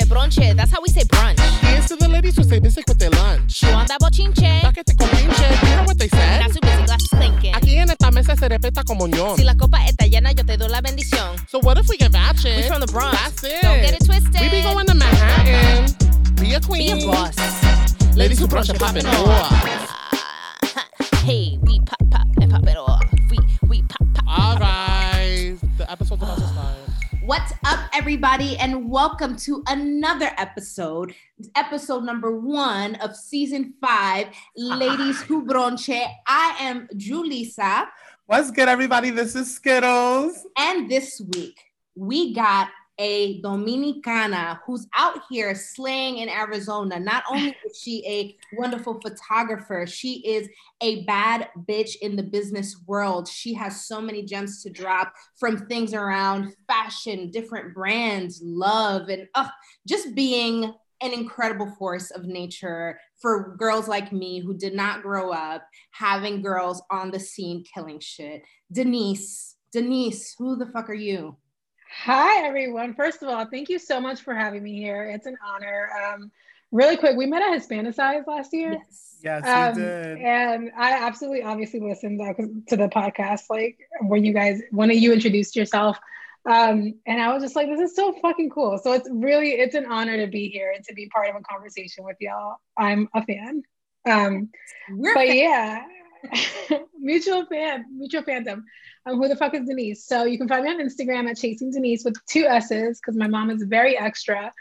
bronche, bronche. That's how we say brunch. Here's to the ladies who stay basic with their lunch. You want that bochinche? Paquete con pinche. You hear what they said? Now super busy glasses clinking. Aquí en esta mesa se respeta como ñón. Si la copa está llena, yo te doy la bendición. So what if we get ratchet? We from the Bronx. That's it. Don't get it twisted. We be going to Manhattan. Be a queen. Be a boss. Ladies who brunch and poppin' off. Hey, we pop pop and pop it off. We we pop pop. All right. What's up, everybody, and welcome to another episode, episode number one of season five, Ladies Who Bronche. I am Julissa, What's good, everybody? This is Skittles. and this week we got a Dominicana who's out here slaying in Arizona. Not only is she a wonderful photographer, she is a bad bitch in the business world. She has so many gems to drop from things around fashion, different brands, love, and uh, just being an incredible force of nature for girls like me who did not grow up having girls on the scene killing shit. Denise, Denise, who the fuck are you? Hi, everyone. First of all, thank you so much for having me here. It's an honor. Um, really quick, we met at Hispanicize last year. Yes. Yes, Um, you did. and I absolutely, obviously, listened to the podcast, like when you guys, one of you introduced yourself, um, and I was just like, "This is so fucking cool." So it's really, it's an honor to be here and to be part of a conversation with y'all. I'm a fan. Um, We're but yeah, mutual fan, mutual fandom. Um, who the fuck is Denise? So you can find me on Instagram at chasing Denise with two S's because my mom is very extra.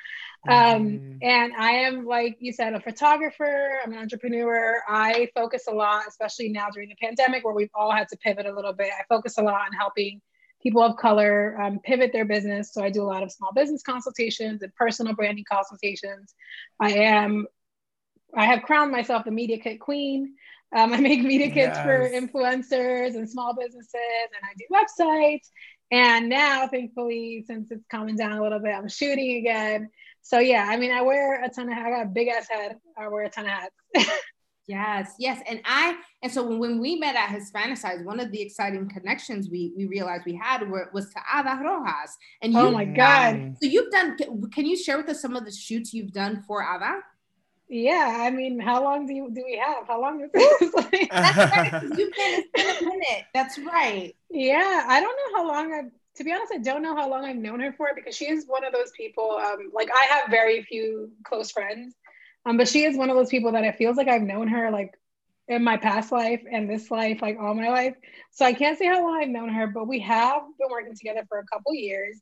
Um, Mhm. and I am, like you said, a photographer. I'm an entrepreneur. I focus a lot, especially now during the pandemic, where we've all had to pivot a little bit. I focus a lot on helping people of color um, pivot their business. So I do a lot of small business consultations and personal branding consultations. I am, I have crowned myself the media kit queen. Um, I make media kits for influencers and small businesses, and I do websites. And now, thankfully, since it's calming down a little bit, I'm shooting again. So yeah, I mean, I wear a ton of. Hats. I got a big ass head. I wear a ton of hats. Yes, yes. And I and so when, when we met at Hispanicize, one of the exciting connections we we realized we had were, was to Ada Rojas. And you oh my god. So you've done can, can you share with us some of the shoots you've done for Ada? Yeah, I mean, how long do you do we have? How long is this? Like- That's right. You've been it's been a minute. That's right. Yeah, I don't know how long I've, to be honest, I don't know how long I've known her for because she is one of those people. Um, like I have very few close friends, um, but she is one of those people that it feels like I've known her like in my past life and this life, like all my life. So I can't say how long I've known her, but we have been working together for a couple years.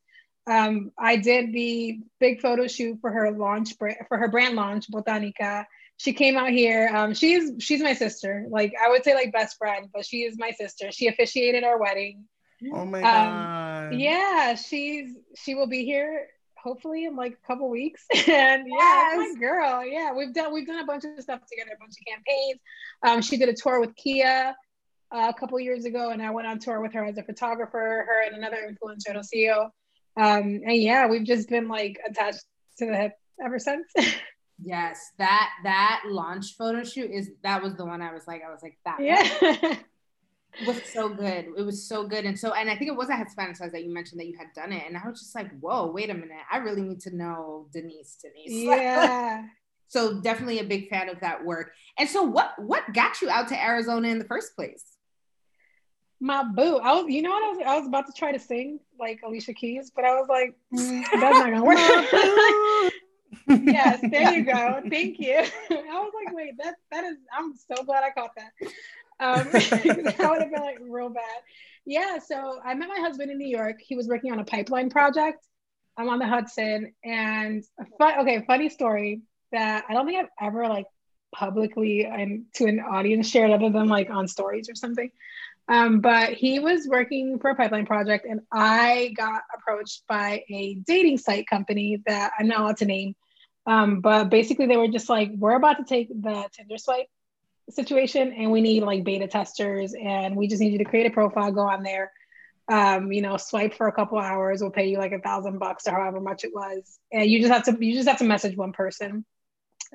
Um, I did the big photo shoot for her launch for her brand launch, Botanica. She came out here. Um, she's she's my sister. Like I would say like best friend, but she is my sister. She officiated our wedding. oh my Um, god. Yeah, she's she will be here hopefully in like a couple weeks. And yeah, Yes. my girl. Yeah, we've done we've done a bunch of stuff together, a bunch of campaigns. Um, she did a tour with Kia uh, a couple years ago, and I went on tour with her as a photographer. Her and another influencer, Rocio. Um, and yeah, we've just been like attached to the hip ever since. Yes, that that launch photo shoot is that was the one I was like, I was like, that yeah. was so good. It was so good. And so, and I think it was at Hispanicize that you mentioned that you had done it. And I was just like, whoa, wait a minute. I really need to know Denise, Denise. yeah. so definitely a big fan of that work. And so what what got you out to Arizona in the first place? My boo. I was, you know what? I was, I was about to try to sing like Alicia Keys, but I was like, mm, that's not gonna work. yes, there you go. Thank you. I was like, wait, that that is. I'm so glad I caught that. Um, that would have been like real bad. Yeah. So I met my husband in New York. He was working on a pipeline project. I'm on the Hudson, and a fun, okay, funny story that I don't think I've ever like publicly and to an audience shared other than like on stories or something. Um, but he was working for a pipeline project, and I got approached by a dating site company that I'm not allowed to name. Um, but basically, they were just like, "We're about to take the Tinder swipe situation, and we need like beta testers, and we just need you to create a profile, go on there, um, you know, swipe for a couple hours. We'll pay you like a thousand bucks or however much it was, and you just have to you just have to message one person."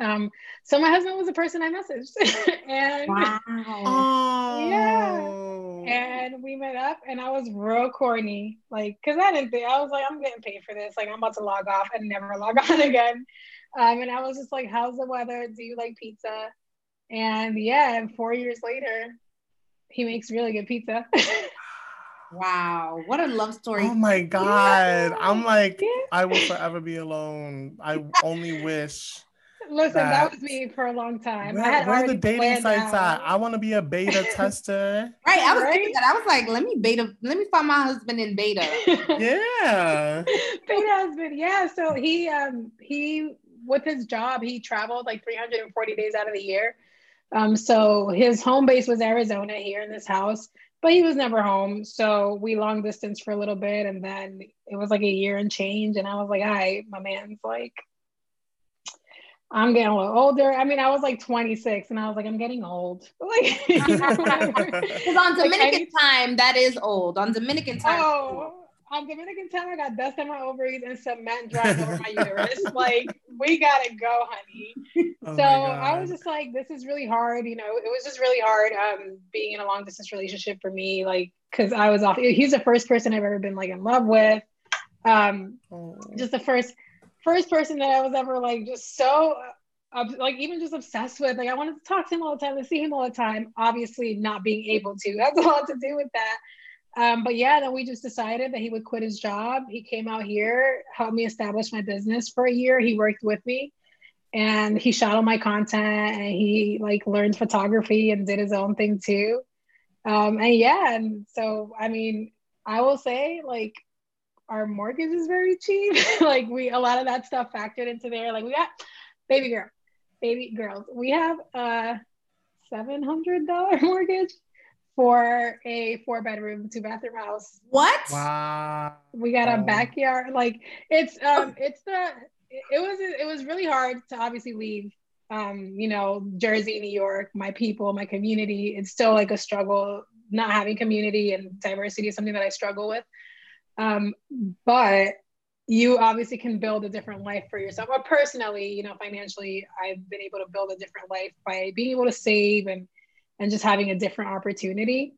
Um, so my husband was the person I messaged, and Wow. Oh. Yeah. and we met up and I was real corny. Like, cause I didn't think I was like, I'm getting paid for this. Like I'm about to log off and never log on again. Um, and I was just like, how's the weather? Do you like pizza? And yeah, and four years later, he makes really good pizza. Wow, what a love story. Oh my god. Yeah. I'm like, Yeah. I will forever be alone. I only wish. Listen, that That- was me for a long time. I Where, had where are the dating sites out. at? I want to be a beta tester. Right, I was Right? thinking that. I was like, let me beta, let me find my husband in beta. Yeah. Beta husband, yeah. So he um he with his job he traveled like 340 days out of the year. Um, so his home base was Arizona here in this house, but he was never home. So we long distance for a little bit, and then it was like a year and change. And I was like, "All right, my man's like." I'm getting a little older. I mean, I was like 26 and I was like, I'm getting old. Like, you know. Because on Like, Dominican any- time, that is old. On Dominican time, Oh, on Dominican time, I got dust on my ovaries and cement drying over my uterus. Like, we gotta go, honey. Oh so I was just like, this is really hard. You know, it was just really hard um, being in a long distance relationship for me. Like, because I was off. He's the first person I've ever been like in love with. Um, Oh. just the first first person that I was ever like just so like even just obsessed with. Like I wanted to talk to him all the time, to see him all the time. Obviously, not being able to has a lot to do with that. Um, but yeah, then we just decided that he would quit his job. He came out here, helped me establish my business for a year. He worked with me and he shot all my content and he like learned photography and did his own thing too. Um, and yeah, and so I mean, I will say like our mortgage is very cheap. like we a lot of that stuff factored into there. Like we got baby girl, baby girls. We have a seven hundred dollar mortgage for a four bedroom, two bathroom house. what? Wow. We got a backyard. Like it's um it's the it it was it was really hard to obviously leave um you know Jersey, New York, my people, my community. It's still like a struggle. Not having community and diversity is something that I struggle with. Um, but you obviously can build a different life for yourself. Or personally, you know, financially, I've been able to build a different life by being able to save and and just having a different opportunity.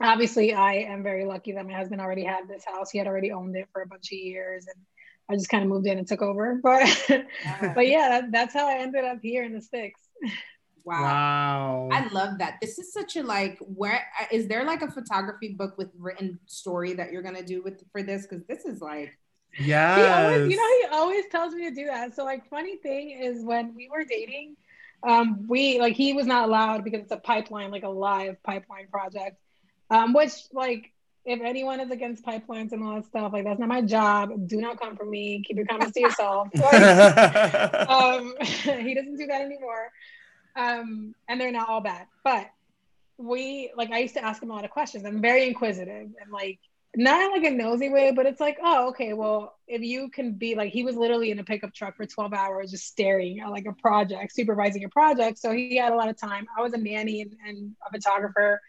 Obviously, I am very lucky that my husband already had this house. He had already owned it for a bunch of years, and I just kind of moved in and took over. But but yeah, that, that's how I ended up here in the sticks. Wow. Wow. I love that. This is such a like where is there like a photography book with written story that you're gonna do with for this? Because this is like yes. He always, you know, he always tells me to do that. So like, funny thing is when we were dating, um, we like he was not allowed because it's a pipeline, like a live pipeline project. Um, which like if anyone is against pipelines and all that stuff, like that's not my job. Do not come for me. Keep your comments to yourself. Um, he doesn't do that anymore. Um, and they're not all bad, but we like I used to ask him a lot of questions. I'm very inquisitive and like not in like a nosy way, but it's like, oh, okay, well, if you can be like he was literally in a pickup truck for 12 hours just staring at like a project, supervising a project. So he had a lot of time. I was a nanny and, and a photographer.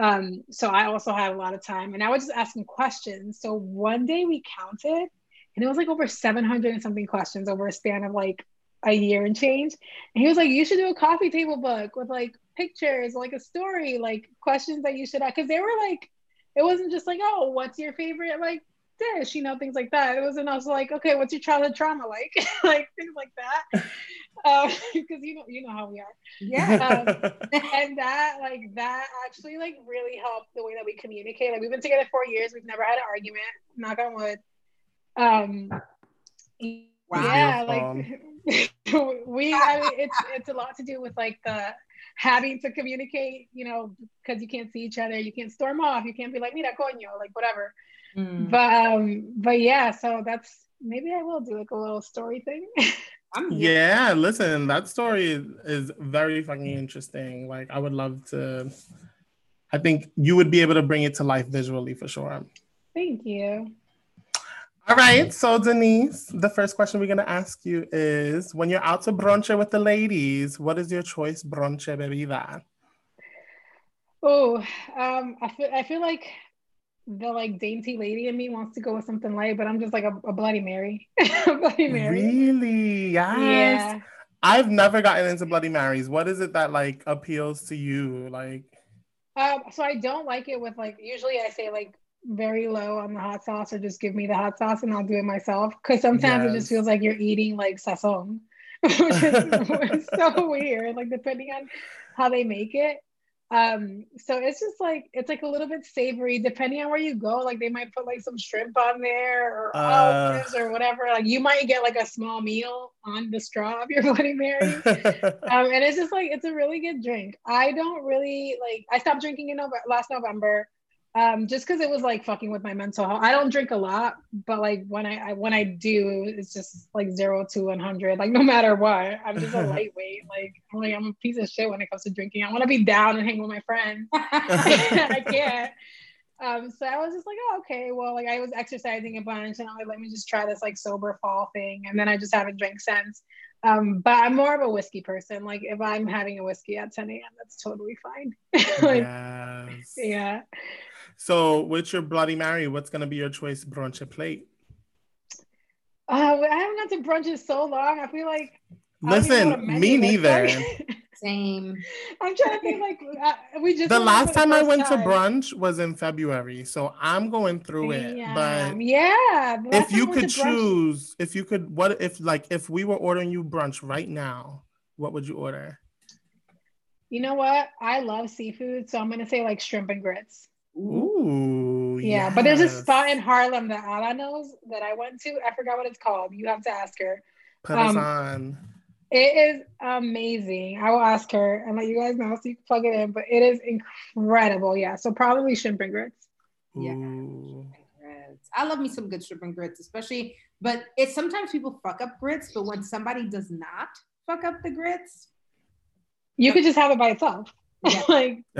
Um, so I also had a lot of time and I would just ask him questions. So one day we counted and it was like over 700 and something questions over a span of like a year and change. And he was like, you should do a coffee table book with like pictures, like a story, like questions that you should ask. Cause they were like, it wasn't just like, oh, what's your favorite like dish, you know, things like that. It wasn't also like, okay, what's your childhood trauma like? like things like that. Because you know, you know how we are. yeah. And that like that actually like really helped the way that we communicate. Like we've been together four years, we've never had an argument, knock on wood. Um Wow. yeah, like we I mean, it's it's a lot to do with like the having to communicate, you know, because you can't see each other, you can't storm off, you can't be like, mira coño, like whatever. Mm. But um, but yeah, so that's maybe I will do like a little story thing. Yeah, listen, that story is, is very fucking interesting. Like, I would love to. I think you would be able to bring it to life visually for sure. Thank you. All right, so Denise, the first question we're gonna ask you is: When you're out to brunch with the ladies, what is your choice brunch bebida? Oh, um, I feel I feel like the like dainty lady in me wants to go with something light, but I'm just like a, a Bloody Mary. a Bloody Mary. Really? Yes. Yeah. I've never gotten into Bloody Marys. What is it that like appeals to you? Like, Um, so I don't like it with like usually I say like very low on the hot sauce or just give me the hot sauce and I'll do it myself. Cause sometimes it just feels like you're eating like sazon. Which is so weird, like depending on how they make it. Um, so it's just like it's like a little bit savory, depending on where you go. Like they might put like some shrimp on there or Uh. olives or whatever. Like you might get like a small meal on the straw of your Bloody Mary. um, and it's just like it's a really good drink. I don't really like. I stopped drinking in Nove- last November, um, just because it was like fucking with my mental health. I don't drink a lot, but like when I, I when I do, it's just like zero to one hundred. Like no matter what, I'm just a lightweight. Like I'm like I'm a piece of shit when it comes to drinking. I want to be down and hang with my friends. I can't. Um, so I was just like, oh, okay, well, like I was exercising a bunch, and I'm like, let me just try this like sober fall thing, and then I just haven't drank since. Um, but I'm more of a whiskey person. Like if I'm having a whiskey at 10 a.m., that's totally fine. like, yes. yeah. So, with your Bloody Mary, what's gonna be your choice brunch plate? Uh, I haven't gone to brunch in so long. I feel like I don't even know what a Listen, me neither. Same. I'm trying to think like uh, we just The last for time I first went to brunch was in February, so I'm going through it. Damn. But yeah, if you could to brunch- choose, if you could, what if like if we were ordering you brunch right now, what would you order? you know what? I love seafood, so I'm gonna say like shrimp and grits. Ooh, Yeah, but there's a spot in Harlem that Ala knows that I went to. I forgot what it's called. You have to ask her. Put us um, on. It is amazing. I will ask her and let you guys know so you can plug it in. But it is incredible. Yeah. So probably shrimp and grits. Yeah. Ooh. Grits. I love me some good shrimp and grits, especially. But it's sometimes people fuck up grits, but when somebody does not fuck up the grits, You could just have it by itself. Yeah. like,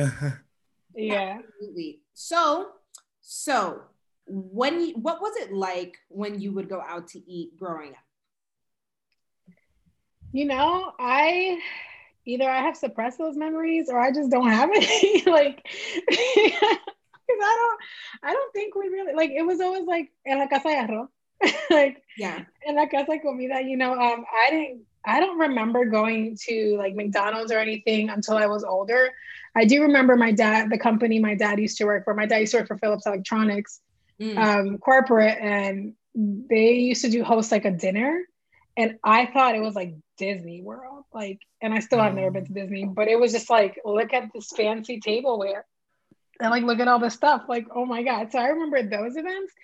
yeah. absolutely. So, so when you, what was it like when you would go out to eat growing up? You know, I either I have suppressed those memories or I just don't have any. like, because I don't, I don't think we really like. It was always like en la casa de arroz. like Yeah. en la casa comida. You know, um, I didn't. I don't remember going to like McDonald's or anything until I was older. I do remember my dad, the company my dad used to work for. My dad used to work for Philips Electronics, Mm. um, corporate, and they used to do host like a dinner, and I thought it was like Disney World, like, and I still have never been to Disney, but it was just like look at this fancy tableware, and like look at all this stuff, like oh my god. So I remember those events.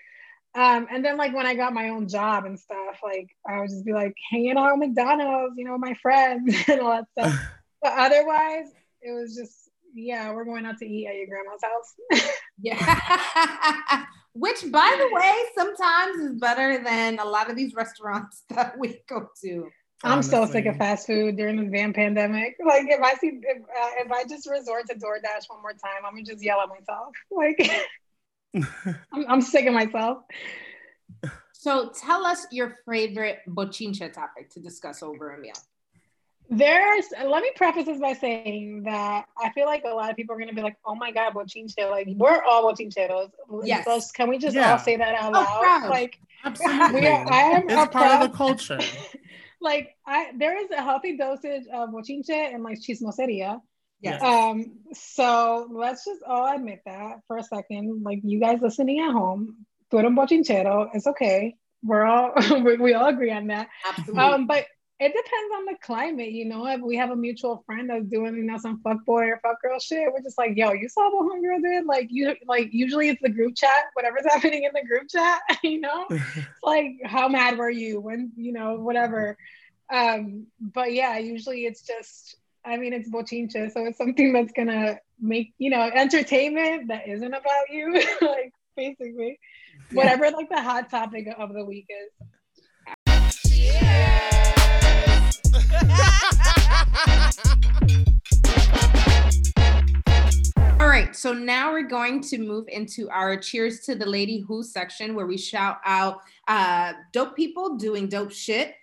Um, and then like when I got my own job and stuff, like I would just be like hanging out at McDonald's, you know, with my friends and all that stuff. but otherwise, it was just yeah, we're going out to eat at your grandma's house. Yeah. Which, by the way, sometimes is better than a lot of these restaurants that we go to. I'm so sick of fast food during this damn pandemic. Like if I see if, uh, if I just resort to DoorDash one more time, I'm gonna just yell at myself. Like I'm, I'm sick of myself. So tell us your favorite bochincha topic to discuss over a meal. There's let me preface this by saying that I feel like a lot of people are gonna be like, oh my god, bochinche. Like we're all bochincheros. Yes. Let's- can we just Yeah. all say that out Oh, loud? proud. Like Absolutely. we are, I am it's a part proud- of the culture. like I there is a healthy dosage of bochinche and like chismoseria. Yes. Um, so let's just all admit that for a second. Like you guys listening at home, tú eres un bochinchero. It's okay. We're all we, we all agree on that. Absolutely. Um, but it depends on the climate, you know. If we have a mutual friend that's doing, you know, some fuck boy or fuck girl shit, we're just like, yo, you saw what homegirl did? Like you like usually it's the group chat, whatever's happening in the group chat, you know? Like how mad were you when, you know, whatever. Um, but yeah, usually it's just I mean it's bochincha, so it's something that's gonna make, you know, entertainment that isn't about you, like basically. Whatever like the hot topic of the week is. All right, so now we're going to move into our cheers to the lady who section where we shout out uh, dope people doing dope shit.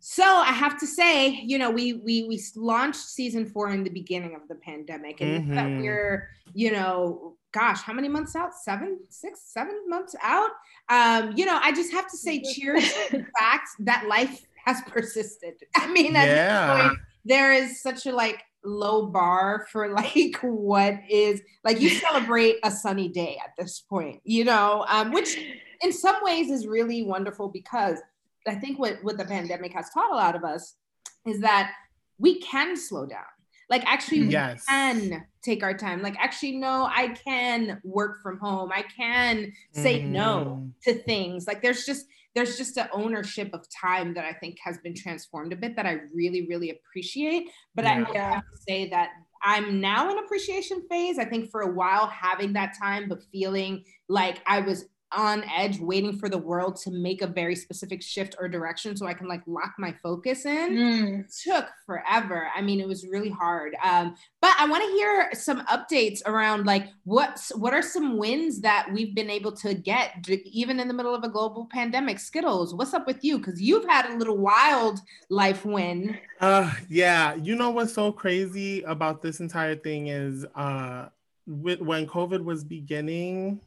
So I have to say, you know, we we we launched season four in the beginning of the pandemic, and now that Mhm. we're, you know, gosh, how many months out? Seven, six, seven months out. Um, you know, I just have to say, cheers to the fact that life has persisted. I mean, at this point, there is such a like low bar for like what is like you celebrate a sunny day at this point, you know, um, which in some ways is really wonderful because I think what what the pandemic has taught a lot of us is that we can slow down. Like actually we Yes. can take our time. Like actually no, I can work from home. I can say no Mhm. to things. Like there's just there's just an ownership of time that I think has been transformed a bit that I really really appreciate. But I Yeah. Yeah. have to say that I'm now in appreciation phase. I think for a while having that time, but feeling like I was on edge, waiting for the world to make a very specific shift or direction so I can like lock my focus in Mm. took forever. I mean, it was really hard. Um, but I want to hear some updates around like what's what are some wins that we've been able to get d- even in the middle of a global pandemic. Skittles, what's up with you? Because you've had a little wild life win. Uh, yeah, you know what's so crazy about this entire thing is uh, with, when COVID was beginning,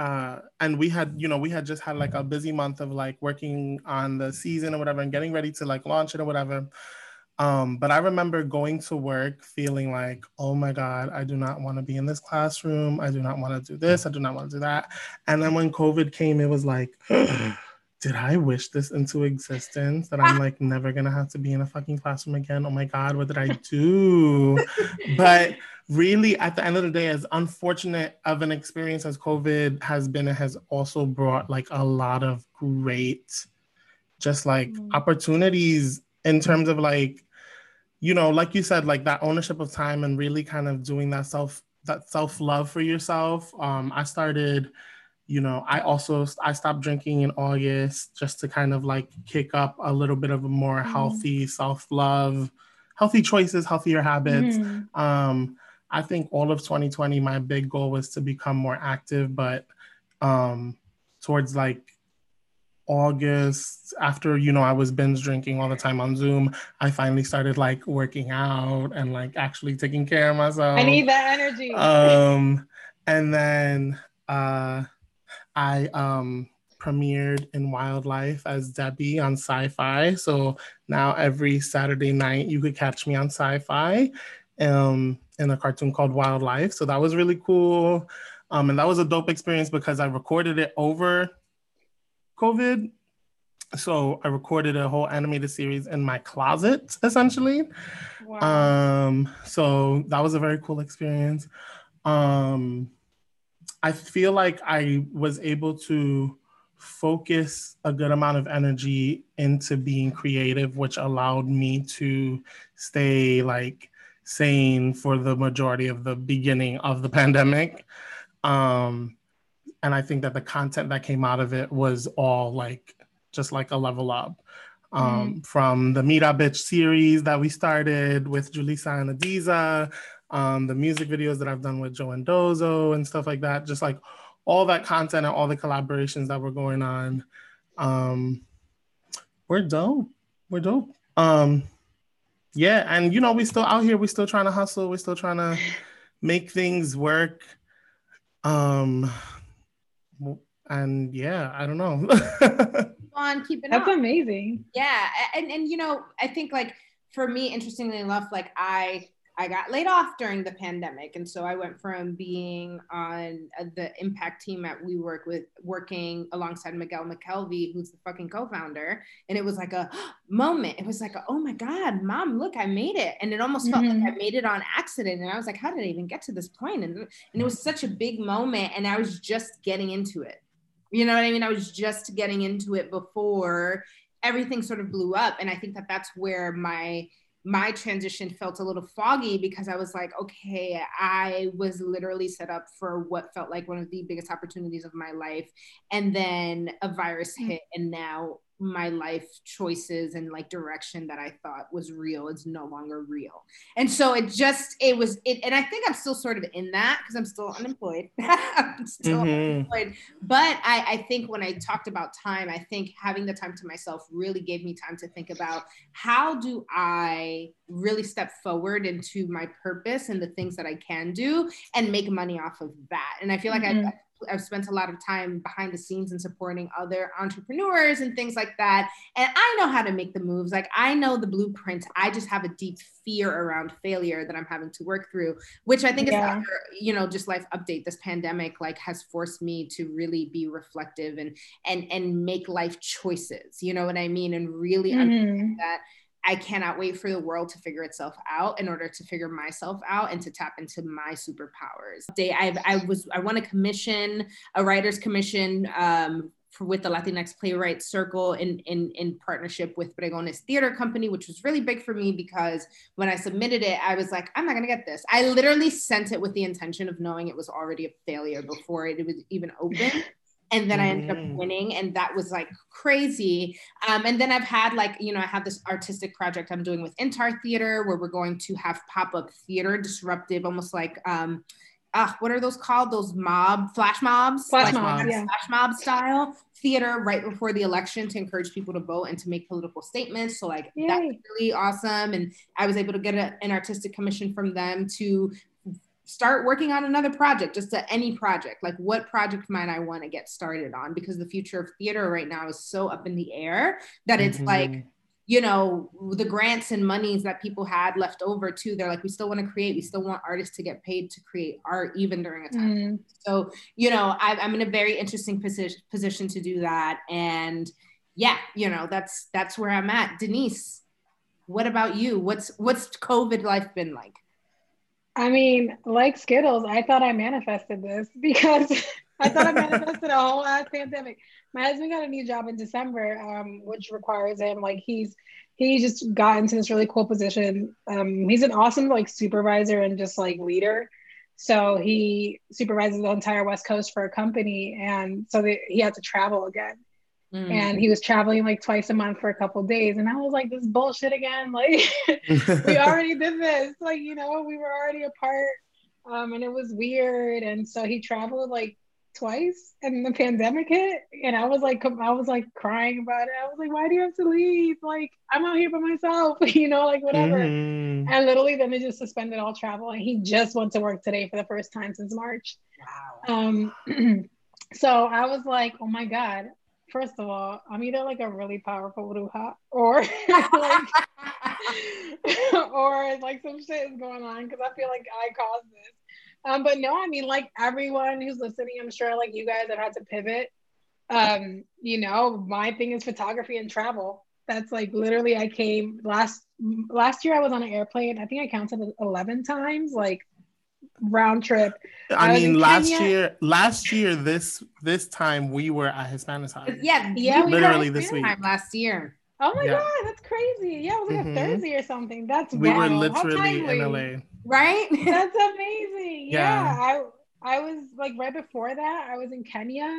uh, and we had, you know, we had just had like a busy month of like working on the season or whatever and getting ready to like launch it or whatever. Um, but I remember going to work feeling like, oh my God, I do not want to be in this classroom. I do not want to do this. I do not want to do that. And then when COVID came, it was like, did I wish this into existence that I'm like never gonna have to be in a fucking classroom again? Oh my God, what did I do? but really, at the end of the day, as unfortunate of an experience as COVID has been, it has also brought like a lot of great, just like Mm. opportunities in terms of like, you know, like you said, like that ownership of time and really kind of doing that self that self love for yourself. Um, I started you know i also i stopped drinking in august just to kind of like kick up a little bit of a more Mhm. healthy self-love healthy choices healthier habits Mhm. um i think all of 2020 my big goal was to become more active but um towards like august after you know i was binge drinking all the time on zoom i finally started like working out and like actually taking care of myself I need that energy. um and then uh i um premiered in wildlife as debbie on Syfy. So now every saturday night you could catch me on Syfy um in a cartoon called wildlife. So that was really cool. Um and that was a dope experience because i recorded it over covid. So i recorded a whole animated series in my closet essentially. Wow. um, so that was a very cool experience. Um, I feel like I was able to focus a good amount of energy into being creative, which allowed me to stay like sane for the majority of the beginning of the pandemic. Um, and I think that the content that came out of it was all like just like a level up um, from the Mira Bitch series that we started with Julissa and Adiza, um, the music videos that I've done with Joe and Dozo and stuff like that. Just like all that content and all the collaborations that were going on. Um, we're dope. We're dope. Um, yeah, and you know, we're still out here, We're still trying to hustle, we're still trying to make things work. Um, and yeah, I don't know. Keep on keeping That's up. amazing. yeah and and you know i think like for me interestingly enough like i i got laid off during the pandemic and so i went from being on uh, the impact team at WeWork with working alongside miguel mckelvey who's the fucking co-founder and it was like a moment it was like a, oh my god mom look i made it and it almost felt Mhm. like i made it on accident and i was like how did i even get to this point? point and, and it was such a big moment and i was just getting into it you know what i mean i was just getting into it before everything sort of blew up and i think that that's where my my transition felt a little foggy because i was like okay i was literally set up for what felt like one of the biggest opportunities of my life. And then a virus mm. hit and now my life choices and like direction that i thought was real is no longer real and so it just it was it and i think i'm still sort of in that because i'm still unemployed i'm still Mhm. unemployed but I, I think when I talked about time, I think having the time to myself really gave me time to think about how do I really step forward into my purpose and the things that I can do and make money off of that. And I feel like Mhm. I I've spent a lot of time behind the scenes and supporting other entrepreneurs and things like that. And I know how to make the moves. Like I know the blueprint. I just have a deep fear around failure that I'm having to work through, which I think yeah. is, you know, just life update. This pandemic like has forced me to really be reflective and and and make life choices. You know what I mean? And really mm-hmm. understand that I cannot wait for the world to figure itself out in order to figure myself out and to tap into my superpowers. Day I I was I won a commission, a writers commission um, for, with the Latinx Playwright Circle in, in, in partnership with Pregones Theater Company, which was really big for me because when I submitted it, I was like, I'm not gonna get this. I literally sent it with the intention of knowing it was already a failure before it was even open and then. I ended up mm. winning, and that was like crazy. Um, and then I've had like you know I have this artistic project I'm doing with Intar Theater where we're going to have pop up theater, disruptive, almost like um, uh, what are those called? Those mob flash mobs, flash, mobs, yeah. flash mob style theater right before the election to encourage people to vote and to make political statements. So like Yay. that's really awesome, and I was able to get a, an artistic commission from them to start working on another project, just a, any project. Like, what project might I want to get started on? Because the future of theater right now is so up in the air that it's mm-hmm. like, you know, the grants and monies that people had left over too. They're like, we still want to create, we still want artists to get paid to create art, even during a time. Mm. So, you know, I, I'm in a very interesting position position to do that. And yeah, you know, that's that's where I'm at. Denise, what about you? What's what's COVID life been like? I mean, like Skittles, I thought I manifested this because I thought I manifested a whole ass pandemic. My husband got a new job in December, um, which requires him like he's he just got into this really cool position. Um, he's an awesome like supervisor and just like leader. So he supervises the entire West Coast for a company, and so they, he had to travel again. Mm. And he was traveling like twice a month for a couple days. And I was like, this bullshit again. Like, we already did this. Like, you know, we were already apart. Um, and it was weird. And so he traveled like twice and the pandemic hit. And I was like, I was like crying about it. I was like, why do you have to leave? Like, I'm out here by myself, you know, like whatever. Mm. And literally then they just suspended all travel. And he just went to work today for the first time since March. Wow. Um, so I was like, oh my God, first of all, I'm either like a really powerful bruja or like or like some shit is going on because I feel like I caused this. Um, but no, I mean like everyone who's listening, I'm sure like you guys have had to pivot. Um, you know, my thing is photography and travel. That's like literally I came last last year I was on an airplane. I think I counted 11 times. Like round trip. I, I mean, last Kenya. year, last year, this this time we were at Hispanic Hispanicize. Yeah, yeah, literally this week last year. Oh my yeah. god, that's crazy! Yeah, it was like mm-hmm. a Thursday or something. That's we wild. were literally in LA, right? That's amazing. yeah. yeah, I I was like right before that, I was in Kenya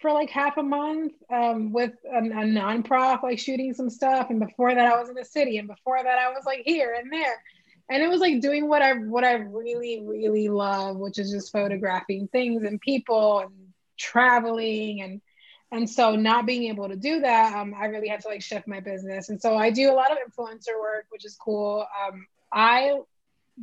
for like half a month um, with a, a non-prof, like shooting some stuff, and before that, I was in the city, and before that, I was like here and there and it was like doing what I what I really really love, which is just photographing things and people and traveling and and so not being able to do that, um, I really had to like shift my business. And so I do a lot of influencer work, which is cool. Um, I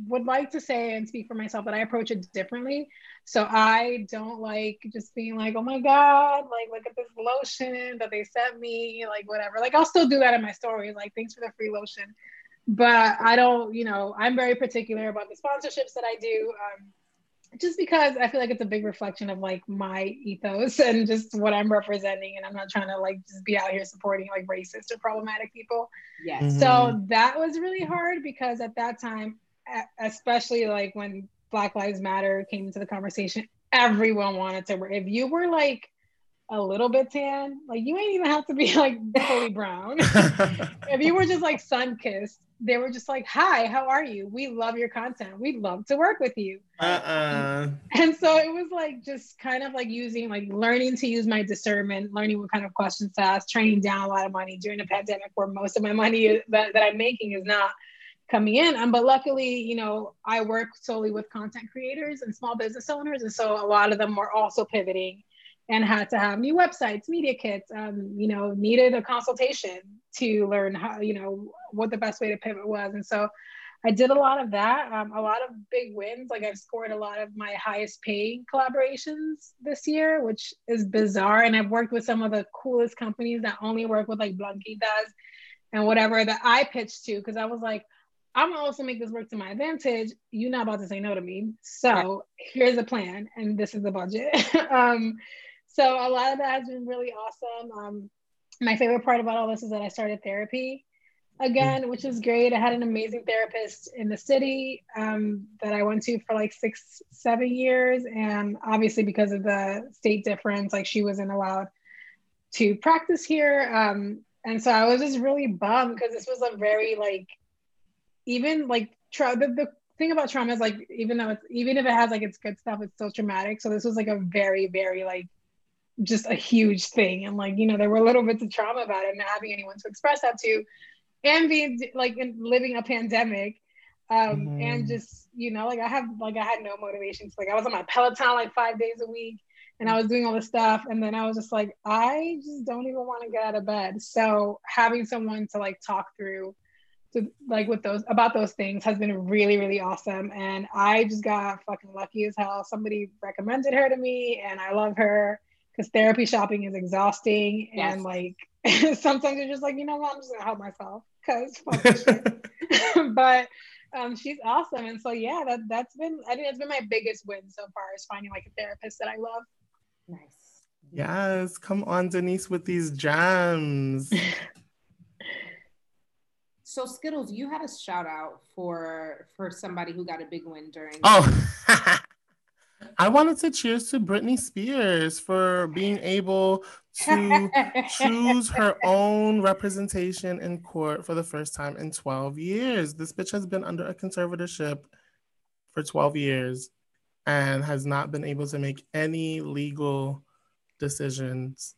would like to say and speak for myself that I approach it differently. So I don't like just being like, oh my God, like look at this lotion that they sent me, like whatever. Like I'll still do that in my stories, like thanks for the free lotion but I don't, you know, I'm very particular about the sponsorships that I do. Um, just because I feel like it's a big reflection of like my ethos and just what I'm representing. And I'm not trying to like just be out here supporting like racist or problematic people. Yes. Mm-hmm. So that was really hard because at that time, especially like when Black Lives Matter came into the conversation, everyone wanted to. If you were like a little bit tan, like you ain't even have to be like fully brown. if you were just like sun kissed, they were just like, "Hi, how are you? We love your content. We'd love to work with you." Uh-uh. And so it was like just kind of like using like learning to use my discernment, learning what kind of questions to ask, training down a lot of money during a pandemic where most of my money that, that I'm making is not coming in. Um, but luckily, you know, I work solely with content creators and small business owners, and so a lot of them were also pivoting and had to have new websites, media kits, um, you know, needed a consultation to learn how, you know, what the best way to pivot was. And so I did a lot of that. Um, a lot of big wins. Like I've scored a lot of my highest paying collaborations this year, which is bizarre. And I've worked with some of the coolest companies that only work with like Blanquitas and whatever that I pitched to because I was like, I'm gonna also make this work to my advantage. You're not about to say no to me. So here's a plan, and this is the budget. um, so a lot of that has been really awesome. Um, my favorite part about all this is that I started therapy again, which is great. I had an amazing therapist in the city um, that I went to for like six, seven years. And obviously, because of the state difference, like she wasn't allowed to practice here. Um, and so I was just really bummed because this was a very like, even like tra- the, the thing about trauma is like even though it's even if it has like its good stuff, it's still traumatic. So this was like a very, very like just a huge thing. And like, you know, there were little bits of trauma about it and not having anyone to express that to and being like in, living a pandemic um mm-hmm. and just you know like i have like i had no motivations. Like i was on my peloton like five days a week and i was doing all this stuff. And then i was just like i just don't even want to get out of bed. So having someone to like talk through to like with those about those things has been really really awesome. And i just got fucking lucky as hell. Somebody recommended her to me and i love her because therapy shopping is exhausting yes. and like sometimes you're just like you know what i'm just gonna help myself because but um, she's awesome. And so yeah, that that's been I think that's been my biggest win so far is finding like a therapist that I love. Nice. Yes, come on, Denise, with these gems. so Skittles, you had a shout out for for somebody who got a big win during. Oh, I wanted to cheers to Britney Spears for being able to choose her own representation in court for the first time in 12 years. This bitch has been under a conservatorship for 12 years and has not been able to make any legal decisions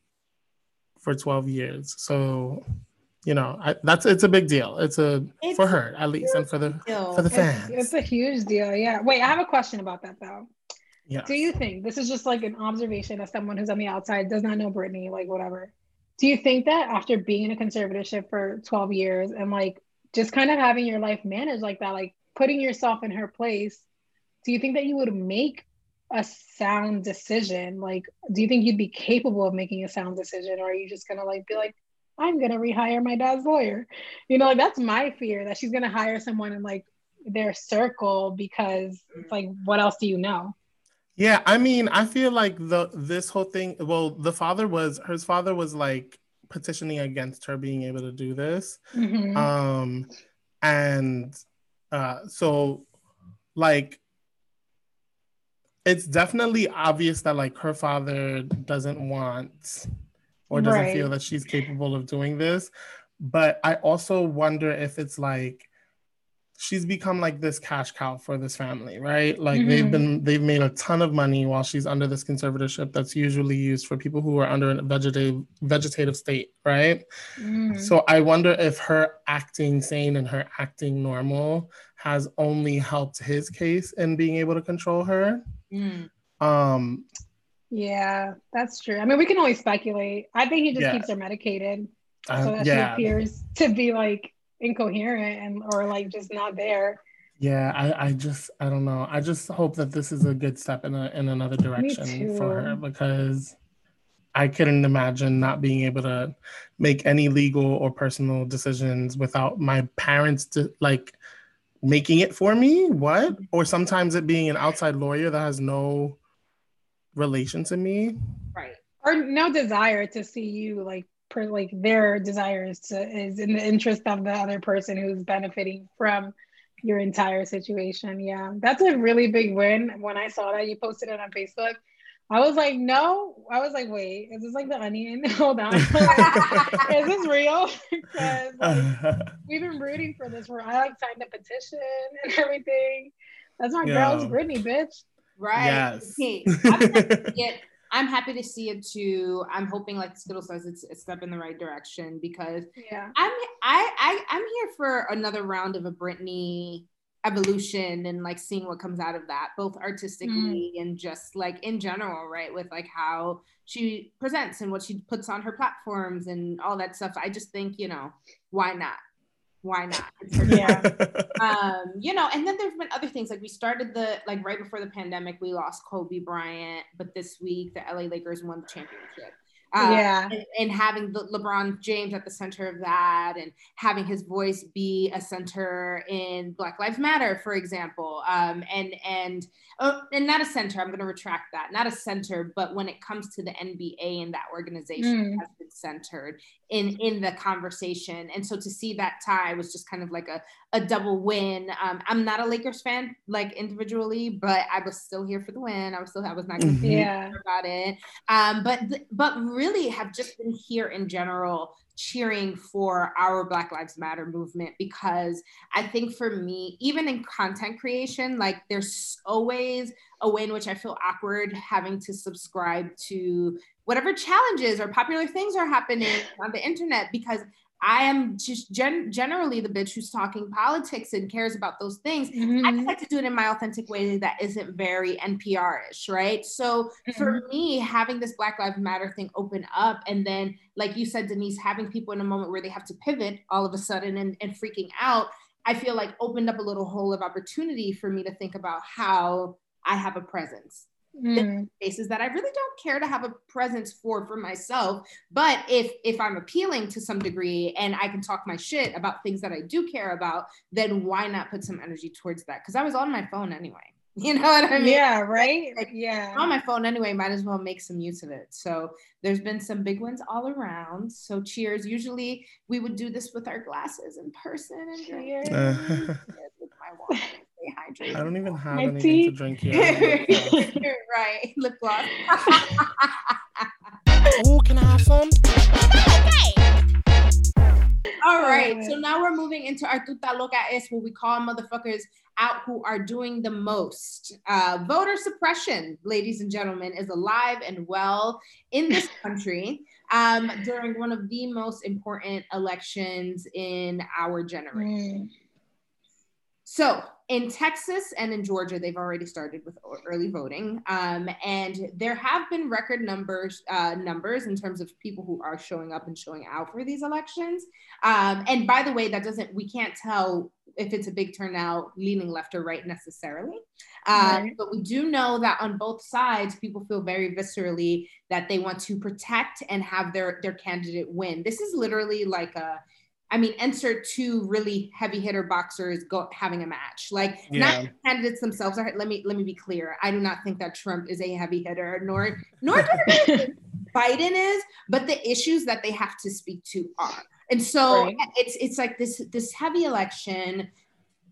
for 12 years. So, you know, I, that's it's a big deal. It's a it's for her at least, and for the deal. for the fans. It's, it's a huge deal. Yeah. Wait, I have a question about that though. Yeah. Do you think this is just like an observation of someone who's on the outside, does not know Britney, like whatever? Do you think that after being in a conservatorship for 12 years and like just kind of having your life managed like that, like putting yourself in her place, do you think that you would make a sound decision? Like, do you think you'd be capable of making a sound decision, or are you just gonna like be like, I'm gonna rehire my dad's lawyer? You know, like that's my fear that she's gonna hire someone in like their circle because it's like, what else do you know? Yeah, I mean, I feel like the this whole thing. Well, the father was his father was like petitioning against her being able to do this, mm-hmm. um, and uh, so like it's definitely obvious that like her father doesn't want or doesn't right. feel that she's capable of doing this, but I also wonder if it's like she's become like this cash cow for this family, right? Like mm-hmm. they've been they've made a ton of money while she's under this conservatorship that's usually used for people who are under a vegetative vegetative state, right? Mm-hmm. So I wonder if her acting sane and her acting normal has only helped his case in being able to control her. Mm. Um yeah, that's true. I mean, we can only speculate. I think he just yeah. keeps her medicated uh, so that yeah. she appears to be like incoherent and or like just not there. Yeah, I, I just I don't know. I just hope that this is a good step in a in another direction for her because I couldn't imagine not being able to make any legal or personal decisions without my parents to like making it for me. What? Or sometimes it being an outside lawyer that has no relation to me. Right. Or no desire to see you like per, like their desires to is in the interest of the other person who's benefiting from your entire situation. Yeah, that's a really big win. When I saw that you posted it on Facebook, I was like, no. I was like, wait, is this like the onion? Hold on. is this real? because like, we've been rooting for this. For I like signed a petition and everything. That's my Yo. girl's Britney, bitch. Right. Yes. Okay. I'm happy to see it too. I'm hoping, like Skittle says, it's a step in the right direction because yeah, I'm I, I I'm here for another round of a Britney evolution and like seeing what comes out of that, both artistically mm. and just like in general, right? With like how she presents and what she puts on her platforms and all that stuff. I just think, you know, why not? Why not? Yeah. um, you know, and then there's been other things like we started the like right before the pandemic, we lost Kobe Bryant, but this week the LA Lakers won the championship. Uh, yeah. and, and having the LeBron James at the center of that, and having his voice be a center in Black Lives Matter, for example, um, and and uh, and not a center. I'm going to retract that. Not a center, but when it comes to the NBA and that organization Mm. has been centered in in the conversation, and so to see that tie was just kind of like a a double win. Um, I'm not a Lakers fan, like individually, but I was still here for the win. I was still I was not going to Mhm. Yeah. about it. Um, but but really have just been here in general cheering for our Black Lives Matter movement because I think for me, even in content creation, like there's always a way in which I feel awkward having to subscribe to whatever challenges or popular things are happening on the internet because I am just gen- generally the bitch who's talking politics and cares about those things. I Mhm. just like to do it in my authentic way that isn't very NPR-ish, right? So for me, having this Black Lives Matter thing open up, and then, like you said, Denise, having people in a moment where they have to pivot all of a sudden and, and freaking out, I feel like opened up a little hole of opportunity for me to think about how I have a presence Mm. spaces that I really don't care to have a presence for for myself. But if if I'm appealing to some degree and I can talk my shit about things that I do care about, then why not put some energy towards that? Because I was on my phone anyway. You know what I mean? Yeah, right? Like, yeah. On my phone anyway, might as well make some use of it. So there's been some big ones all around. So cheers. Usually we would do this with our glasses in person and drink Cheers. Cheers with my water. Stay hydrated. I don't even have My anything tea. to drink here. right. Lip gloss. oh, can I have some? All right. So now we're moving into our tuta loca es what we call motherfuckers out who are doing the most. Uh, voter suppression, ladies and gentlemen, is alive and well in this country um, during one of the most important elections in our generation. Mm. So in Texas and in Georgia, they've already started with early voting, um, and there have been record numbers uh, numbers in terms of people who are showing up and showing out for these elections. Um, and by the way, that doesn't we can't tell if it's a big turnout leaning left or right necessarily, uh, Right. but we do know that on both sides, people feel very viscerally that they want to protect and have their their candidate win. This is literally like a I mean, insert two really heavy hitter boxers go having a match. Like not Yeah. candidates themselves are. Let me let me be clear. I do not think that Trump is a heavy hitter, nor nor do I think Biden is. But the issues that they have to speak to are, and so Right. it's it's like this this heavy election.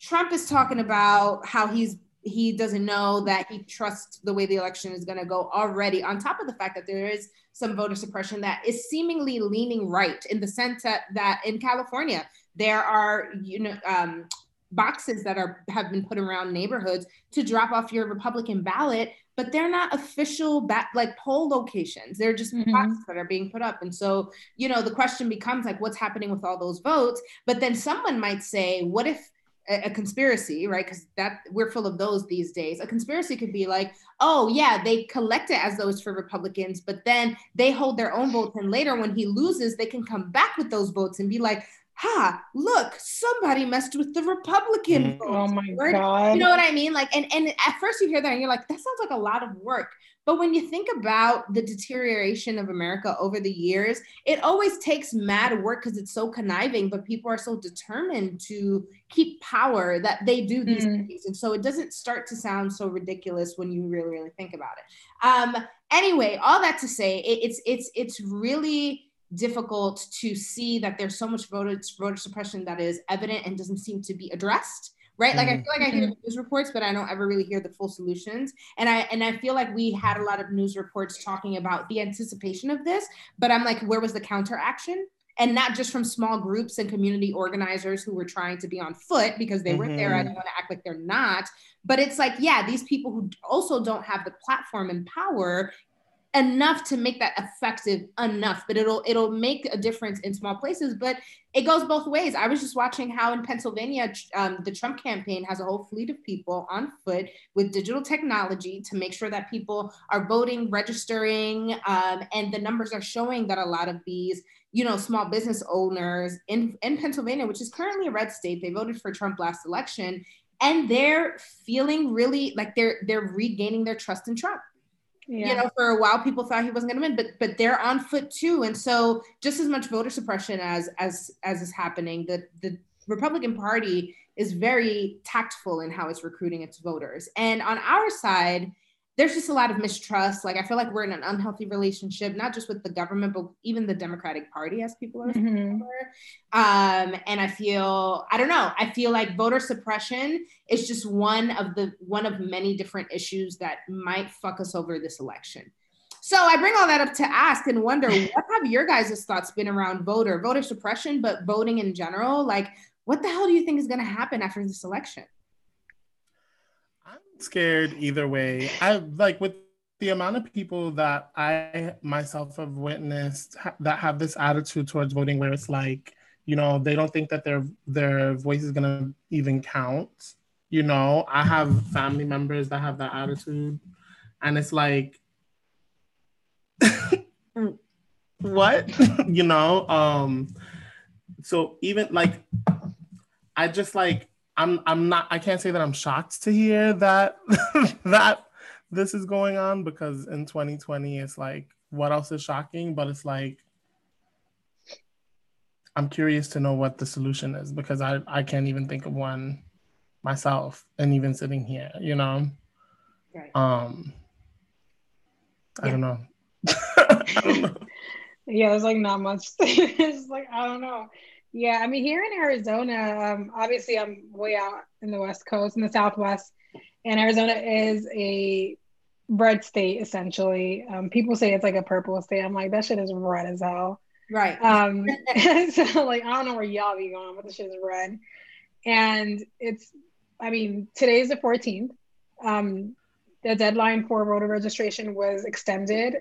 Trump is talking about how he's he doesn't know that he trusts the way the election is going to go already. On top of the fact that there is some voter suppression that is seemingly leaning right in the sense that, that in California there are you know um, boxes that are have been put around neighborhoods to drop off your Republican ballot, but they're not official ba- like poll locations. They're just Mhm. boxes that are being put up, and so you know the question becomes like, what's happening with all those votes? But then someone might say, what if a, a conspiracy, right? Because that we're full of those these days. A conspiracy could be like, oh yeah, they collect it as those for Republicans, but then they hold their own votes, and later when he loses, they can come back with those votes and be like, ha, look, somebody messed with the Republican Mhm. vote. Oh my god. You know what I mean? Like, and and at first you hear that and you're like, that sounds like a lot of work. But when you think about the deterioration of America over the years, it always takes mad work because it's so conniving, but people are so determined to keep power that they do these Mm. things. And so it doesn't start to sound so ridiculous when you really, really think about it. Um, anyway, all that to say, it, it's it's it's really difficult to see that there's so much voter voter suppression that is evident and doesn't seem to be addressed right like i Mhm. feel like i hear the news reports but i don't ever really hear the full solutions and i and i feel like we had a lot of news reports talking about the anticipation of this but i'm like where was the counteraction and not just from small groups and community organizers who were trying to be on foot because they weren't there i Mhm. don't want to act like they're not but it's like yeah these people who also don't have the platform and power enough to make that effective enough but it'll it'll make a difference in small places but it goes both ways. I was just watching how in pennsylvania um, the trump campaign has a whole fleet of people on foot with digital technology to make sure that people are voting registering um, and the numbers are showing that a lot of these you know small business owners in in pennsylvania which is currently a red state they voted for trump last election and they're feeling really like they're they're regaining their trust in trump yeah. You know, for a while people thought he wasn't going to win, but but they're on foot too, and so just as much voter suppression as as as is happening, the the Republican Party is very tactful in how it's recruiting its voters. And on our side, there's just a lot of mistrust. Like I feel like we're in an unhealthy relationship, not just with the government, but even the Democratic Party, as people are. Mm-hmm. Um, and I feel I don't know. I feel like voter suppression is just one of the one of many different issues that might fuck us over this election. So I bring all that up to ask and wonder what have your guys' thoughts been around voter voter suppression, but voting in general? Like, what the hell do you think is going to happen after this election? Scared either way. I like with the amount of people that I myself have witnessed ha- that have this attitude towards voting where it's like, you know, they don't think that their their voice is gonna even count. You know, I have family members that have that attitude, and it's like, what? you know, um, so even like, I just like I'm I'm not I can't say that I'm shocked to hear that that this is going on because in 2020 it's like what else is shocking? But it's like I'm curious to know what the solution is because I I can't even think of one myself and even sitting here you know? Right. um I, don't know. I don't know. Yeah there's like not much. It's like I don't know yeah, I mean, here in Arizona, um, obviously I'm way out in the West Coast, in the Southwest, and Arizona is a red state essentially. Um, people say it's like a purple state. I'm like, that shit is red as hell. Right. Um, so like, I don't know where y'all be going, but the shit is red. And it's, I mean, today's the 14th. Um, the deadline for voter registration was extended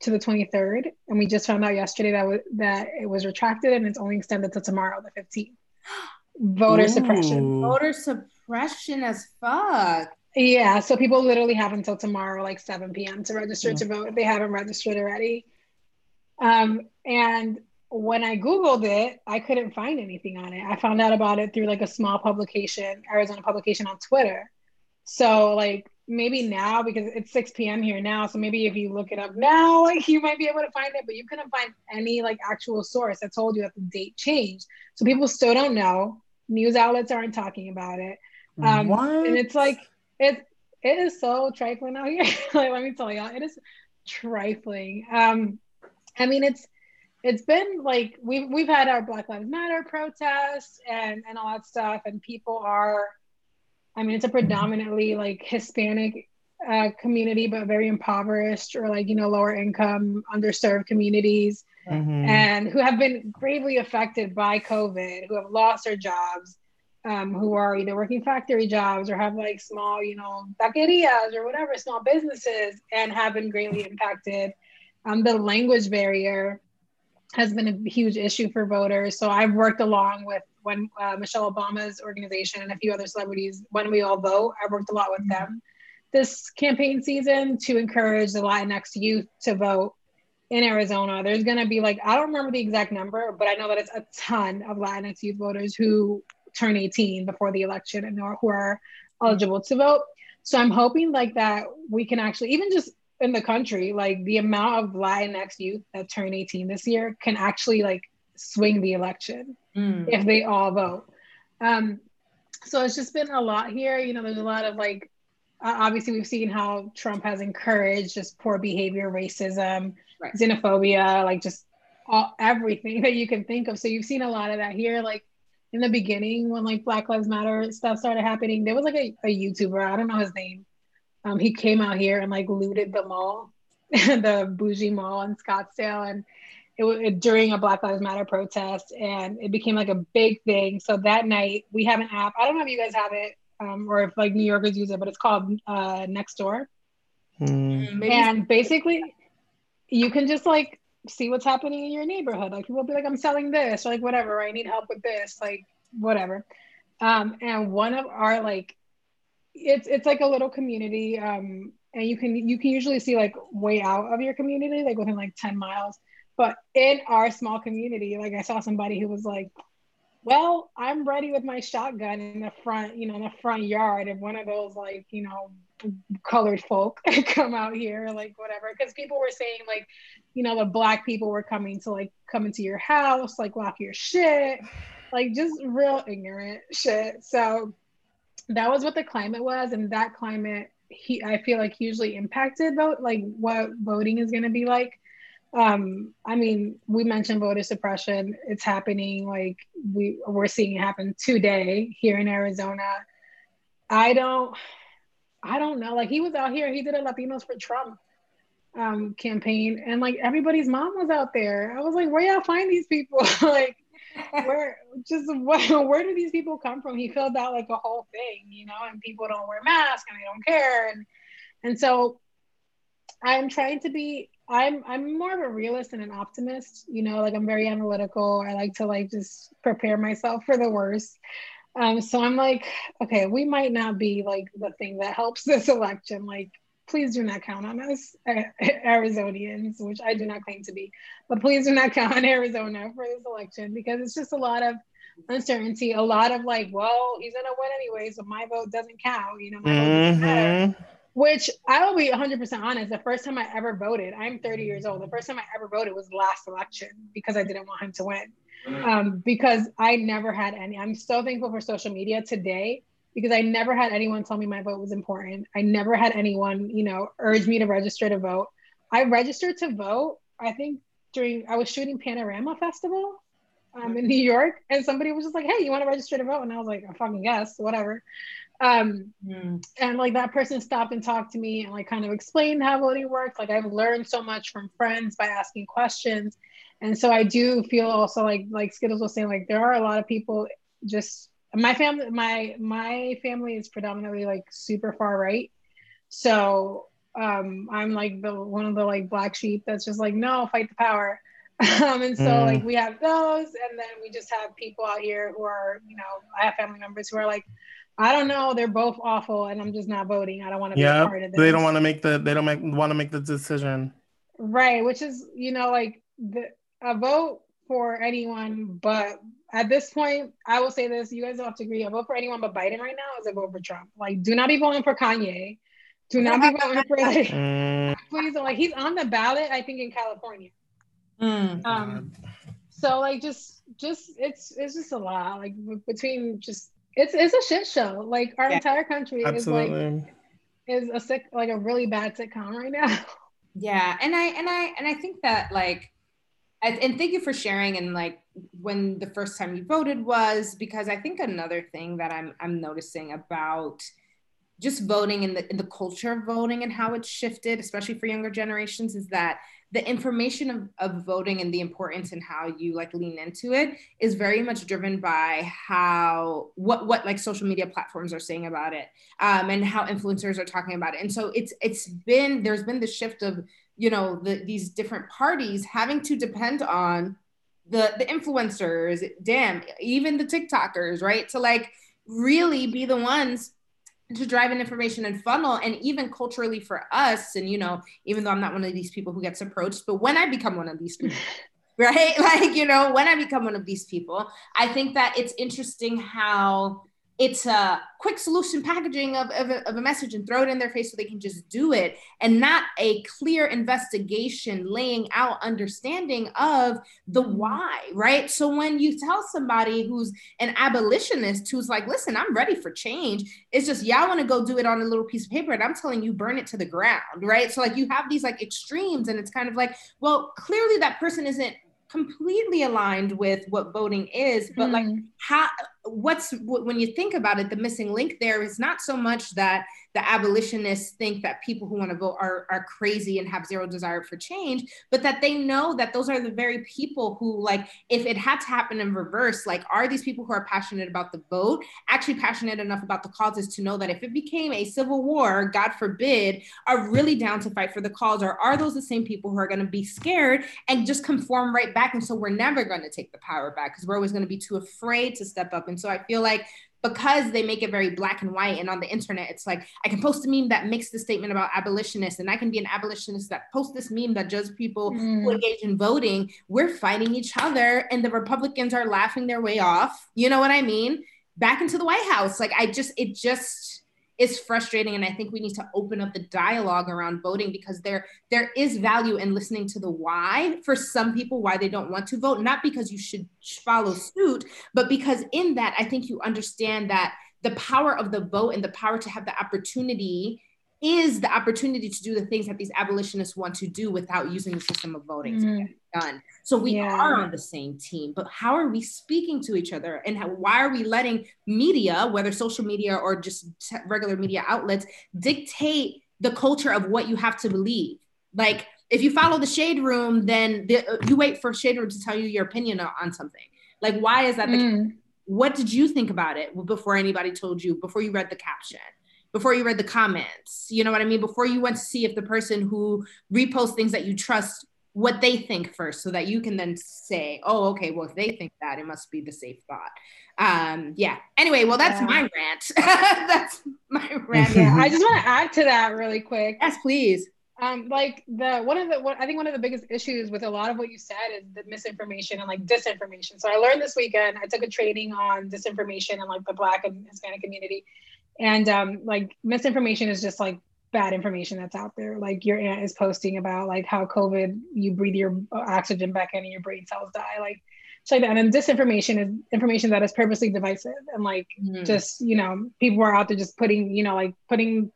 to the 23rd, and we just found out yesterday that w- that it was retracted and it's only extended to tomorrow, the 15th. Voter Ooh. suppression. Voter suppression as fuck. Yeah, so people literally have until tomorrow, like 7 p.m., to register to vote. if They haven't registered already. Um, and when I Googled it, I couldn't find anything on it. I found out about it through like a small publication, Arizona publication on Twitter. So, like, maybe now because it's 6 p.m. here now. So maybe if you look it up now, like you might be able to find it, but you couldn't find any like actual source that told you that the date changed. So people still don't know. News outlets aren't talking about it. Um? And it's like it it is so trifling out here. like let me tell y'all, it is trifling. Um, I mean it's it's been like we've we've had our Black Lives Matter protests and and all that stuff, and people are I mean, it's a predominantly like Hispanic uh, community, but very impoverished or like, you know, lower income, underserved communities, mm-hmm. and who have been gravely affected by COVID, who have lost their jobs, um, who are either working factory jobs or have like small, you know, taquerias or whatever, small businesses, and have been greatly impacted. Um, the language barrier has been a huge issue for voters. So I've worked along with when uh, Michelle Obama's organization and a few other celebrities, when we all vote, I worked a lot with them this campaign season to encourage the Latinx youth to vote in Arizona. There's going to be like, I don't remember the exact number, but I know that it's a ton of Latinx youth voters who turn 18 before the election and who are eligible to vote. So I'm hoping like that we can actually, even just in the country, like the amount of Latinx youth that turn 18 this year can actually like swing the election mm. if they all vote. Um, so it's just been a lot here. You know, there's a lot of like, obviously we've seen how Trump has encouraged just poor behavior, racism, right. xenophobia, like just all, everything that you can think of. So you've seen a lot of that here. Like in the beginning, when like Black Lives Matter stuff started happening, there was like a, a YouTuber, I don't know his name. Um, he came out here and like looted the mall, the bougie mall in Scottsdale, and it was during a Black Lives Matter protest, and it became like a big thing. So that night, we have an app. I don't know if you guys have it, um, or if like New Yorkers use it, but it's called uh, Nextdoor. Mm. And basically, you can just like see what's happening in your neighborhood. Like people will be like, I'm selling this, or like whatever, I need help with this, like whatever. Um, and one of our like it's it's like a little community. Um, and you can you can usually see like way out of your community, like within like 10 miles. But in our small community, like I saw somebody who was like, well, I'm ready with my shotgun in the front, you know, in the front yard. If one of those like, you know, colored folk come out here, like whatever. Because people were saying like, you know, the black people were coming to like come into your house, like lock your shit, like just real ignorant shit. So that was what the climate was, and that climate, he, I feel like usually impacted vote, like what voting is going to be like. Um, I mean, we mentioned voter suppression. It's happening. Like we we're seeing it happen today here in Arizona. I don't, I don't know. Like he was out here. He did a Latinos for Trump um, campaign, and like everybody's mom was out there. I was like, where y'all find these people? like, where just where, where do these people come from? He filled out like a whole thing, you know, and people don't wear masks and they don't care, and and so I'm trying to be. I'm I'm more of a realist and an optimist. You know, like I'm very analytical. I like to like just prepare myself for the worst. Um, so I'm like, okay, we might not be like the thing that helps this election. Like please do not count on us, Arizonians, which I do not claim to be, but please do not count on Arizona for this election because it's just a lot of uncertainty, a lot of like, well, he's gonna win anyway, so my vote doesn't count, you know, mm-hmm. Which I will be 100% honest. The first time I ever voted, I'm 30 years old. The first time I ever voted was last election because I didn't want him to win. Um, because I never had any. I'm so thankful for social media today because I never had anyone tell me my vote was important. I never had anyone, you know, urge me to register to vote. I registered to vote, I think during, I was shooting Panorama Festival um, in New York, and somebody was just like, hey, you want to register to vote? And I was like, I fucking guess, whatever. Um, mm. And like that person stopped and talked to me and like kind of explained how voting works. Like I've learned so much from friends by asking questions. And so I do feel also like, like Skittles was saying, like there are a lot of people just my family my my family is predominantly like super far right so um i'm like the one of the like black sheep that's just like no fight the power um and so mm. like we have those and then we just have people out here who are you know i have family members who are like i don't know they're both awful and i'm just not voting i don't want to yeah, be part of this they don't want to make the they don't make want to make the decision right which is you know like the a vote for anyone but at this point, I will say this: you guys don't have to agree. I vote for anyone but Biden right now. Is a vote for Trump. Like, do not be voting for Kanye. Do not be voting for like. Mm. please, like he's on the ballot. I think in California. Mm. Um. So like, just just it's it's just a lot. Like between just it's it's a shit show. Like our yeah. entire country Absolutely. is like is a sick like a really bad sitcom right now. Yeah, and I and I and I think that like and thank you for sharing and like when the first time you voted was because I think another thing that I'm I'm noticing about just voting in the in the culture of voting and how it's shifted, especially for younger generations, is that the information of, of voting and the importance and how you like lean into it is very much driven by how what what like social media platforms are saying about it um, and how influencers are talking about it. And so it's it's been there's been the shift of you know the, these different parties having to depend on the the influencers damn even the tiktokers right to like really be the ones to drive an information and funnel and even culturally for us and you know even though i'm not one of these people who gets approached but when i become one of these people right? Like you know when i become one of these people i think that it's interesting how it's a quick solution packaging of, of, a, of, a, message and throw it in their face so they can just do it and not a clear investigation laying out understanding of the mm-hmm. why right? So when you tell somebody who's an abolitionist who's like listen i'm ready for change. It's just y'all want to go do it on a little piece of paper and i'm telling you burn it to the ground right? So like you have these like extremes and it's kind of like well clearly that person isn't completely aligned with what voting is but mm. like how what's when you think about it the missing link there is not so much that the abolitionists think that people who want to vote are, are crazy and have zero desire for change, but that they know that those are the very people who, like, if it had to happen in reverse, like, are these people who are passionate about the vote actually passionate enough about the causes to know that if it became a civil war, God forbid, are really down to fight for the cause? Or are those the same people who are going to be scared and just conform right back? And so we're never going to take the power back because we're always going to be too afraid to step up. And so I feel like because they make it very black and white and on the internet it's like i can post a meme that makes the statement about abolitionists and i can be an abolitionist that post this meme that judges people mm. who engage in voting. We're fighting each other and the republicans are laughing their way off. You know what i mean? Back into the white house. Like i just it just is frustrating and i think we need to open up the dialogue around voting because there there is value in listening to the why for some people why they don't want to vote not because you should follow suit but because in that i think you understand that the power of the vote and the power to have the opportunity is the opportunity to do the things that these abolitionists want to do without using the system of voting mm. to get it done. So we yeah. are on the same team, but how are we speaking to each other? And how, why are we letting media, whether social media or just regular media outlets, dictate the culture of what you have to believe? Like, if you follow the shade room, then the, uh, you wait for shade room to tell you your opinion on something. Like, why is that? Mm. what did you think about it before anybody told you? Before you read the caption? Before you read the comments. You know what I mean? Before you went to see if the person who reposts things that you trust what they think first so that you can then say, oh, okay, well, if they think that, it must be the safe thought. Um, yeah. Anyway, well, that's yeah. my rant. that's my rant. Yeah, I just want to add to that really quick. Yes, please. Um, like the one of the what I think one of the biggest issues with a lot of what you said is the misinformation and like disinformation. So I learned this weekend. I took a training on disinformation and like the Black and Hispanic community, and um, like misinformation is just like bad information that's out there. Like your aunt is posting about like how COVID, you breathe your oxygen back in and your brain cells die. Like, so like that. And then disinformation is information that is purposely divisive and like mm-hmm. just, you know, people are out there just putting, you know, like putting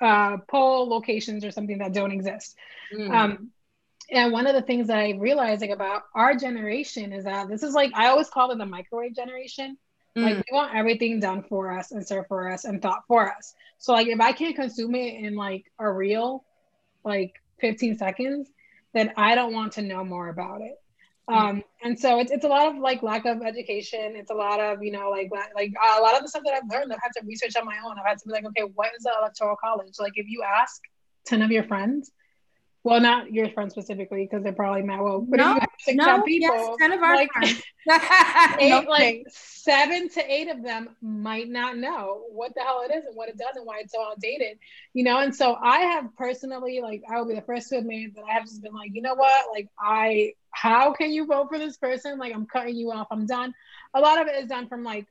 uh, poll locations or something that don't exist. Mm-hmm. Um, and one of the things that I realizing about our generation is that this is like, I always call it the microwave generation Mm. Like we want everything done for us and served for us and thought for us. So like if I can't consume it in like a real like 15 seconds, then I don't want to know more about it. Mm. Um, and so it's, it's a lot of like lack of education. It's a lot of, you know, like, like a lot of the stuff that I've learned, I've had to research on my own. I've had to be like, okay, what is the electoral college? Like if you ask 10 of your friends, well, not your friends specifically, because they're probably mad. Well, but no, if you have no, people, yes, ten of our like, friends, eight, no, like seven to eight of them might not know what the hell it is and what it does and why it's so outdated, you know. And so I have personally, like, I will be the first to admit that I have just been like, you know what, like, I, how can you vote for this person? Like, I'm cutting you off. I'm done. A lot of it is done from like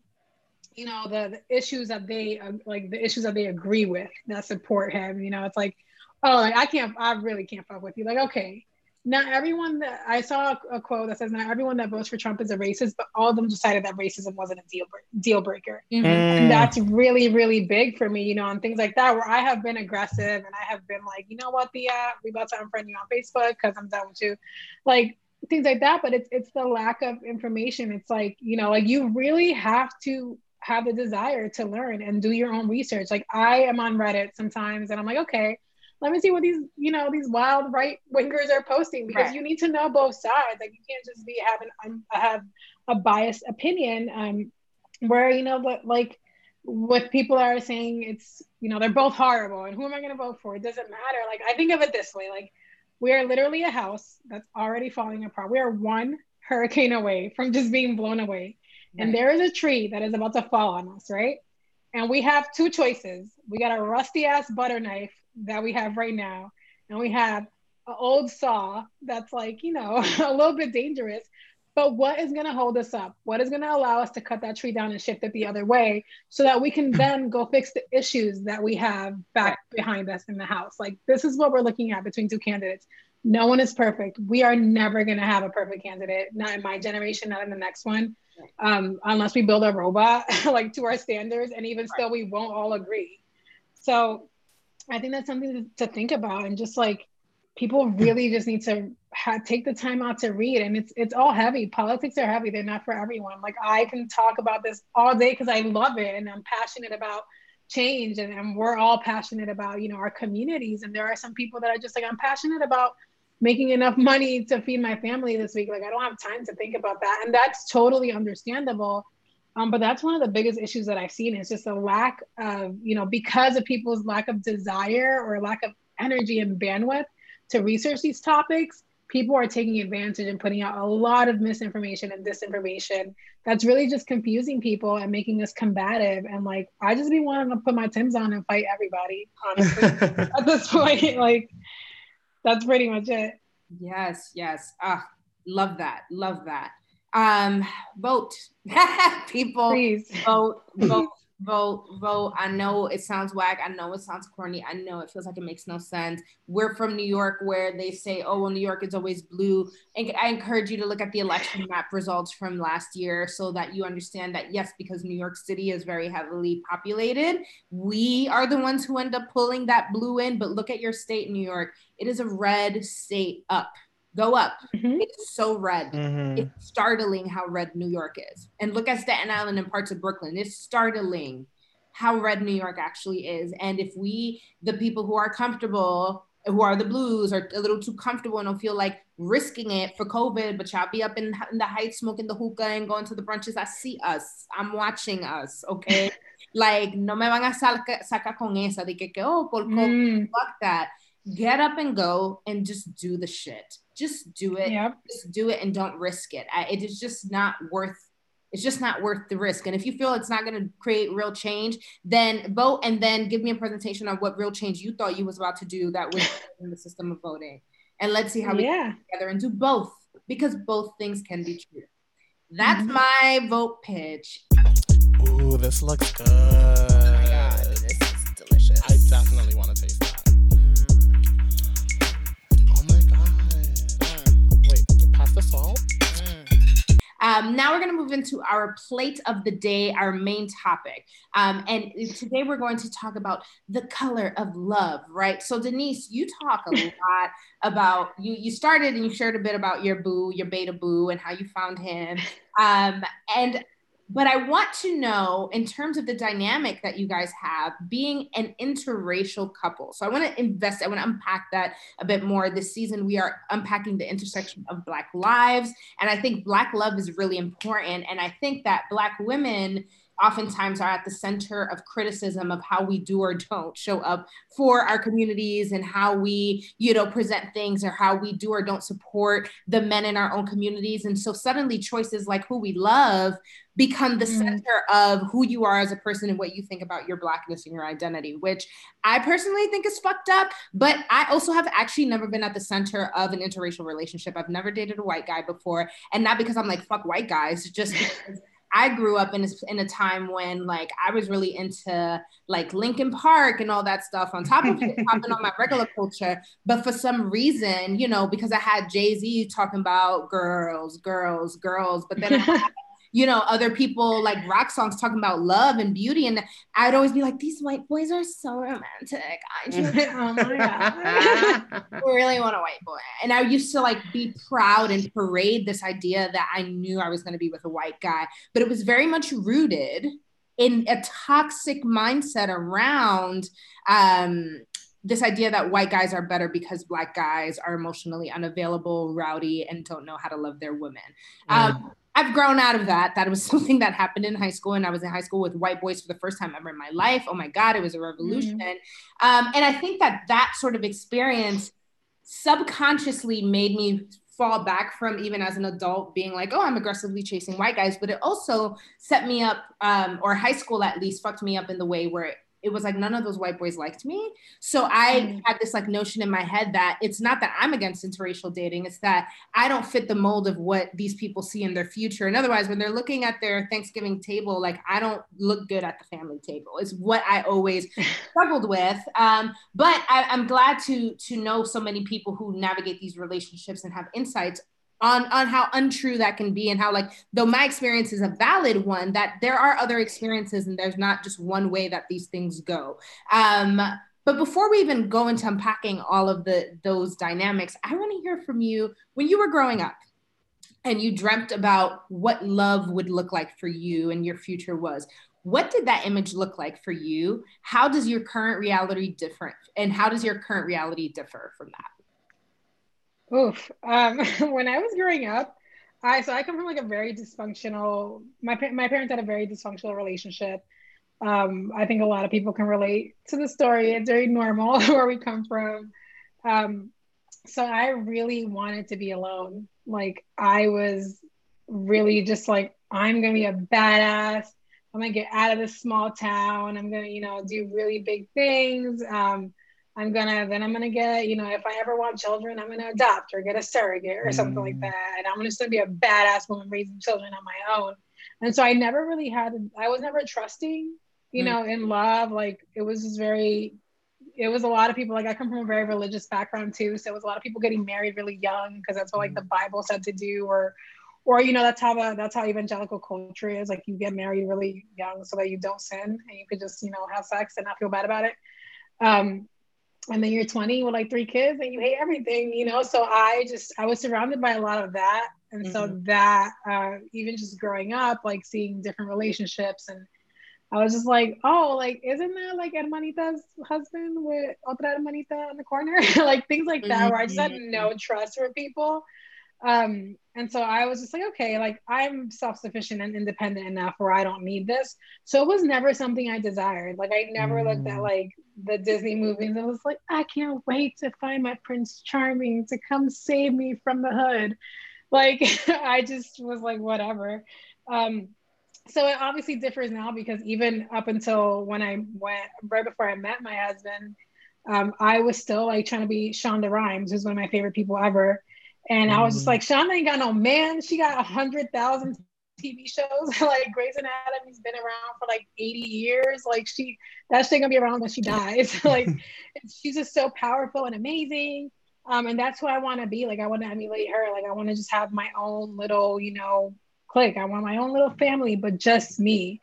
you know the, the issues that they uh, like the issues that they agree with that support him you know it's like oh, like I can't, I really can't fuck with you. Like, okay, not everyone that I saw a, quote that says not everyone that votes for Trump is a racist, but all of them decided that racism wasn't a deal deal breaker, mm-hmm. mm. and that's really really big for me, you know, and things like that where I have been aggressive and I have been like, you know what, Thea, we about to unfriend you on Facebook because I'm done with you, like things like that. But it's it's the lack of information. It's like you know, like you really have to have the desire to learn and do your own research. Like I am on Reddit sometimes, and I'm like, okay let me see what these you know these wild right wingers are posting because right. you need to know both sides. Like you can't just be having um, have a biased opinion um where you know but like what people are saying it's you know they're both horrible and who am i going to vote for? It doesn't matter. Like i think of it this way like we are literally a house that's already falling apart. We are one hurricane away from just being blown away. Right. and there is a tree that is about to fall on us right and we have two choices we got a rusty ass butter knife that we have right now, and we have an old saw that's like, you know, a little bit dangerous. But what is going to hold us up? What is going to allow us to cut that tree down and shift it the other way so that we can then go fix the issues that we have back behind us in the house? Like, this is what we're looking at between two candidates. No one is perfect. We are never going to have a perfect candidate, not in my generation, not in the next one, um, unless we build a robot like to our standards. And even still, we won't all agree. So I think that's something to, to think about and just like people really just need to ha- take the time out to read and it's it's all heavy politics are heavy they're not for everyone like i can talk about this all day because i love it and i'm passionate about change and, and we're all passionate about you know our communities and there are some people that are just like i'm passionate about making enough money to feed my family this week. Like i don't have time to think about that. And that's totally understandable. Um, but that's one of the biggest issues that i've seen is just a lack of you know because of people's lack of desire or lack of energy and bandwidth to research these topics people are taking advantage and putting out a lot of misinformation and disinformation. That's really just confusing people and making us combative and like i just be wanting to put my tims on and fight everybody honestly at this point like that's pretty much it. Yes yes. Ah love that love that. Um vote. People please. vote vote vote, vote. I know it sounds whack. I know it sounds corny. I know it feels like it makes no sense. We're from New York where they say, oh, well, New York is always blue. And I encourage you to look at the election map results from last year so that you understand that, yes, because New York City is very heavily populated, we are the ones who end up pulling that blue in. But look at your state, New York. It is a red state up go up. Mm-hmm. It's so red. Mm-hmm. It's startling how red New York is. And look at Staten Island and parts of Brooklyn. It's startling how red New York actually is. And if we, the people who are comfortable, who are the blues, are a little too comfortable and don't feel like risking it for COVID, but y'all be up in, in the heights smoking the hookah and going to the brunches. I see us. I'm watching us. Okay. like, no me van a sacar saca con esa de que, que oh, por COVID. Mm. Fuck that. Get up and go and just do the shit just do it. Yep. Just do it and don't risk it. I, it is just not worth it's just not worth the risk. And if you feel it's not going to create real change, then vote and then give me a presentation on what real change you thought you was about to do that was in the system of voting. And let's see how we yeah. together and do both because both things can be true. That's mm-hmm. my vote pitch. Ooh, this looks good. Oh my god, this is delicious. I definitely want to salt. Mm. Um, now we're going to move into our plate of the day, our main topic. Um, and today we're going to talk about the color of love, right? So Denise, you talk a lot about you. You started and you shared a bit about your boo, your beta boo, and how you found him. Um, and but I want to know, in terms of the dynamic that you guys have, being an interracial couple. So I want to invest, I want to unpack that a bit more. This season, we are unpacking the intersection of Black lives. And I think Black love is really important. And I think that Black women oftentimes are at the center of criticism of how we do or don't show up for our communities and how we you know present things or how we do or don't support the men in our own communities. And so suddenly choices like who we love become the mm. center of who you are as a person and what you think about your blackness and your identity which i personally think is fucked up. But i also have actually never been at the center of an interracial relationship. I've never dated a white guy before. And not because i'm like fuck white guys just because I grew up in a, in a time when like I was really into like Linkin Park and all that stuff on top of popping on my regular culture. But for some reason, you know, because I had Jay Z talking about girls, girls, girls, but then I had you know, other people like rock songs talking about love and beauty. And I'd always be like, these white boys are so romantic. I just, oh my God. I really want a white boy. And I used to like be proud and parade this idea that I knew I was going to be with a white guy, but it was very much rooted in a toxic mindset around um, this idea that white guys are better because black guys are emotionally unavailable, rowdy, and don't know how to love their women. Mm. Um, I've grown out of that. That was something that happened in high school, and I was in high school with white boys for the first time ever in my life. Oh my God, it was a revolution. Mm-hmm. Um, and I think that that sort of experience subconsciously made me fall back from even as an adult being like, oh, I'm aggressively chasing white guys. But it also set me up, um, or high school at least, fucked me up in the way where it was like none of those white boys liked me. So I mm. had this like notion in my head that it's not that I'm against interracial dating, it's that I don't fit the mold of what these people see in their future. And otherwise, when they're looking at their Thanksgiving table, like I don't look good at the family table. It's what I always struggled with. Um, but I, I'm glad to to know so many people who navigate these relationships and have insights on on how untrue that can be and how like though my experience is a valid one that there are other experiences and there's not just one way that these things go um but before we even go into unpacking all of the those dynamics i want to hear from you when you were growing up and you dreamt about what love would look like for you and your future was what did that image look like for you? How does your current reality different, and how does your current reality differ from that? Oof. Um, when I was growing up, I so I come from like a very dysfunctional. My my parents had a very dysfunctional relationship. Um, I think a lot of people can relate to the story. It's very normal where we come from. Um, so I really wanted to be alone. Like I was really just like I'm gonna be a badass. I'm gonna get out of this small town. I'm gonna, you know, do really big things. Um, I'm gonna then I'm gonna get, you know, if I ever want children, I'm gonna adopt or get a surrogate or something like mm. that. And I'm just gonna still be a badass woman raising children on my own. And so I never really had I was never trusting, you mm. know, in love. Like it was just very it was a lot of people like I come from a very religious background too. So it was a lot of people getting married really young because that's what like the Bible said to do or or you know that's how the, that's how evangelical culture is like you get married really young so that you don't sin and you could just you know have sex and not feel bad about it um and then you're 20 with like three kids and you hate everything you know so i just i was surrounded by a lot of that and mm-hmm. so that uh, even just growing up like seeing different relationships and I was just like, oh, like, isn't that like Hermanita's husband with otra hermanita in the corner? like things like that, mm-hmm. where I just had mm-hmm. no trust for people. Um, and so I was just like, okay, like I'm self sufficient and independent enough where I don't need this. So it was never something I desired. Like I never mm. looked at mm. like the Disney movies and was like, I can't wait to find my Prince Charming to come save me from the hood. Like I just was like, whatever. Um, so it obviously differs now because even up until when I went right before I met my husband, um, I was still like trying to be Shonda Rhimes, who's one of my favorite people ever. And I was just mm. like, Shonda ain't got no man. She got a hundred thousand TV shows. like Grey's Anatomy's been around for like 80 years. Like she, that shit gonna be around when she dies. like she's just so powerful and amazing. Um, and that's who I want to be. Like I want to emulate her. Like I want to just have my own little, you know, clique. I want my own little family, but just me.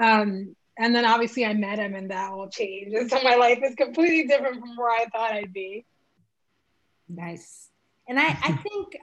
Um, and then obviously I met him, and that all changed. And so my life is completely different from where I thought I'd be. Nice. And I, I think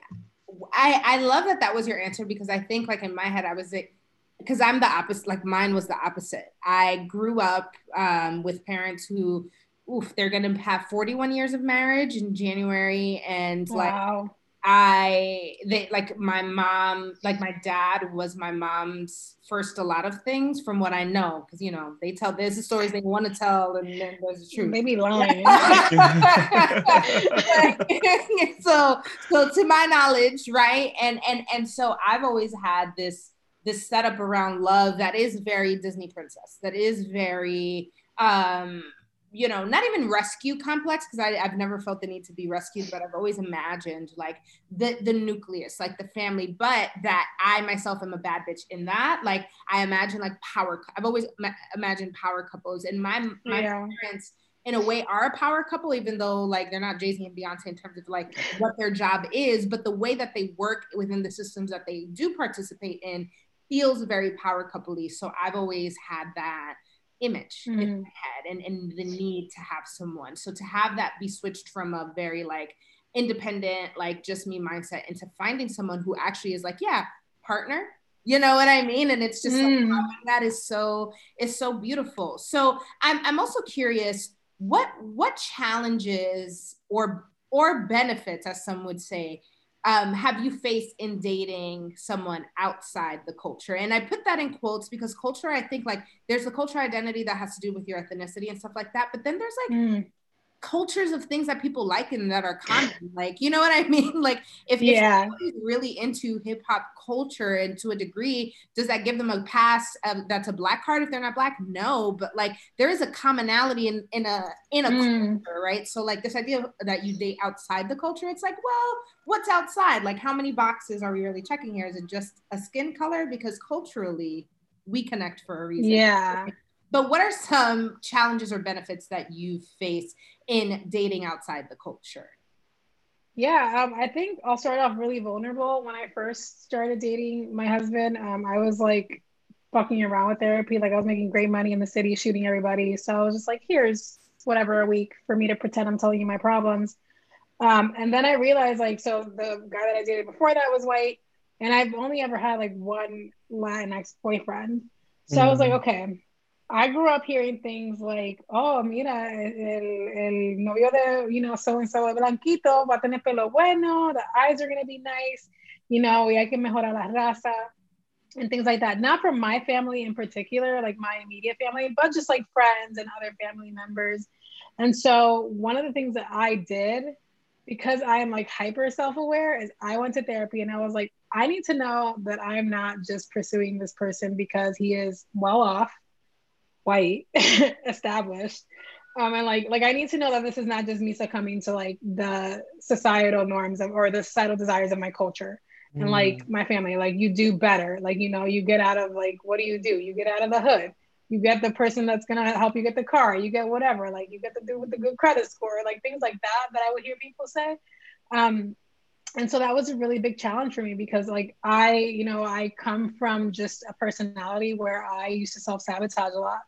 I, I love that that was your answer because I think like in my head I was like, because I'm the opposite. Like mine was the opposite. I grew up um, with parents who, oof, they're gonna have 41 years of marriage in January, and wow. like I they like my mom, like my dad was my mom's first a lot of things from what I know, because you know they tell there's the stories they want to tell, and then there's the truth. Maybe lying. so so to my knowledge, right? And and and so I've always had this this setup around love that is very Disney princess, that is very um you know, not even rescue complex because I've never felt the need to be rescued, but I've always imagined like the the nucleus, like the family, but that I myself am a bad bitch in that. Like I imagine like power. I've always ma- imagined power couples, and my my yeah. parents in a way are a power couple, even though like they're not Jay Z and Beyonce in terms of like what their job is, but the way that they work within the systems that they do participate in feels very power coupley. So I've always had that image mm-hmm. in my head and, and the need to have someone. So to have that be switched from a very like independent, like just me mindset into finding someone who actually is like, yeah, partner. You know what I mean? And it's just mm. like, that is so is so beautiful. So I'm I'm also curious what what challenges or or benefits, as some would say, um, have you faced in dating someone outside the culture? And I put that in quotes because culture, I think like there's a culture identity that has to do with your ethnicity and stuff like that. But then there's like mm cultures of things that people like and that are common. Like, you know what I mean? Like, if, yeah. if really into hip hop culture and to a degree, does that give them a pass um, that's a black card if they're not black? No, but like there is a commonality in in a in a mm. culture, right? So like this idea that you date outside the culture, it's like, well, what's outside? Like, how many boxes are we really checking here? Is it just a skin color? Because culturally, we connect for a reason. Yeah. But what are some challenges or benefits that you face in dating outside the culture? Yeah, um, I think I'll start off really vulnerable. When I first started dating my husband, um, I was like fucking around with therapy. Like I was making great money in the city, shooting everybody. So I was just like, here's whatever a week for me to pretend I'm telling you my problems. Um, and then I realized, like, so the guy that I dated before that was white, and I've only ever had like one Latinx boyfriend. So I was like, Mhm. okay. I grew up hearing things like, oh, mira, el, el novio de, you know, so and so, blanquito, va a tener pelo bueno, the eyes are going to be nice, you know, y hay que mejorar la raza, and things like that. Not from my family in particular, like my immediate family, but just like friends and other family members. And so one of the things that I did, because I am like hyper self aware, is I went to therapy and I was like, I need to know that I'm not just pursuing this person because he is well off, white, established. Um, and like, like I need to know that this is not just me succumbing to like the societal norms of, or the societal desires of my culture and Mm. like my family. Like you do better. Like you know, you get out of like what do you do? You get out of the hood. You get the person that's gonna help you get the car. You get whatever. Like you get the dude with the good credit score. Like things like that that I would hear people say. Um, and so that was a really big challenge for me because like I, you know, I come from just a personality where I used to self sabotage a lot.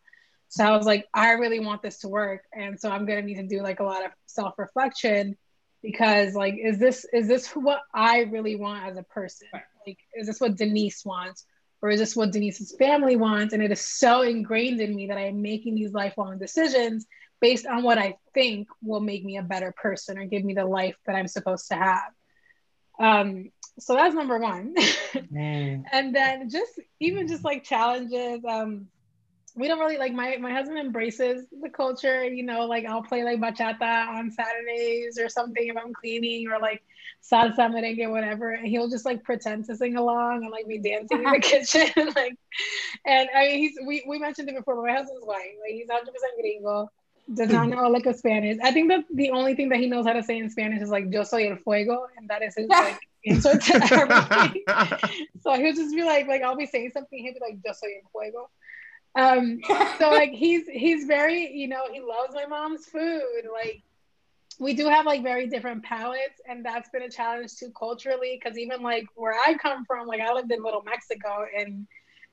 So I was like, I really want this to work, and so I'm gonna need to do like a lot of self reflection because like is this is this what i really want as a person? Like is this what denise wants? Or is this what denise's family wants? And it is so ingrained in me that i'm making these lifelong decisions based on what i think will make me a better person or give me the life that i'm supposed to have. Um so that's number one. Mm. and then just even just like challenges um we don't really like my my husband embraces the culture you know like i'll play like bachata on saturdays or something if i'm cleaning or like salsa merengue whatever and he'll just like pretend to sing along and like be dancing in the kitchen like and i mean he's we, we mentioned it before but my husband's white like he's 100% gringo does not mm-hmm. know like a spanish. I think that the only thing that he knows how to say in spanish is like yo soy el fuego and that is his like answer to everything. So he'll just be like, like I'll be saying something, he'll be like, "Yo soy el fuego." Um, so like he's he's very, you know, he loves my mom's food. Like we do have like very different palates, and that's been a challenge too culturally. Because even like where I come from, like I lived in Little Mexico in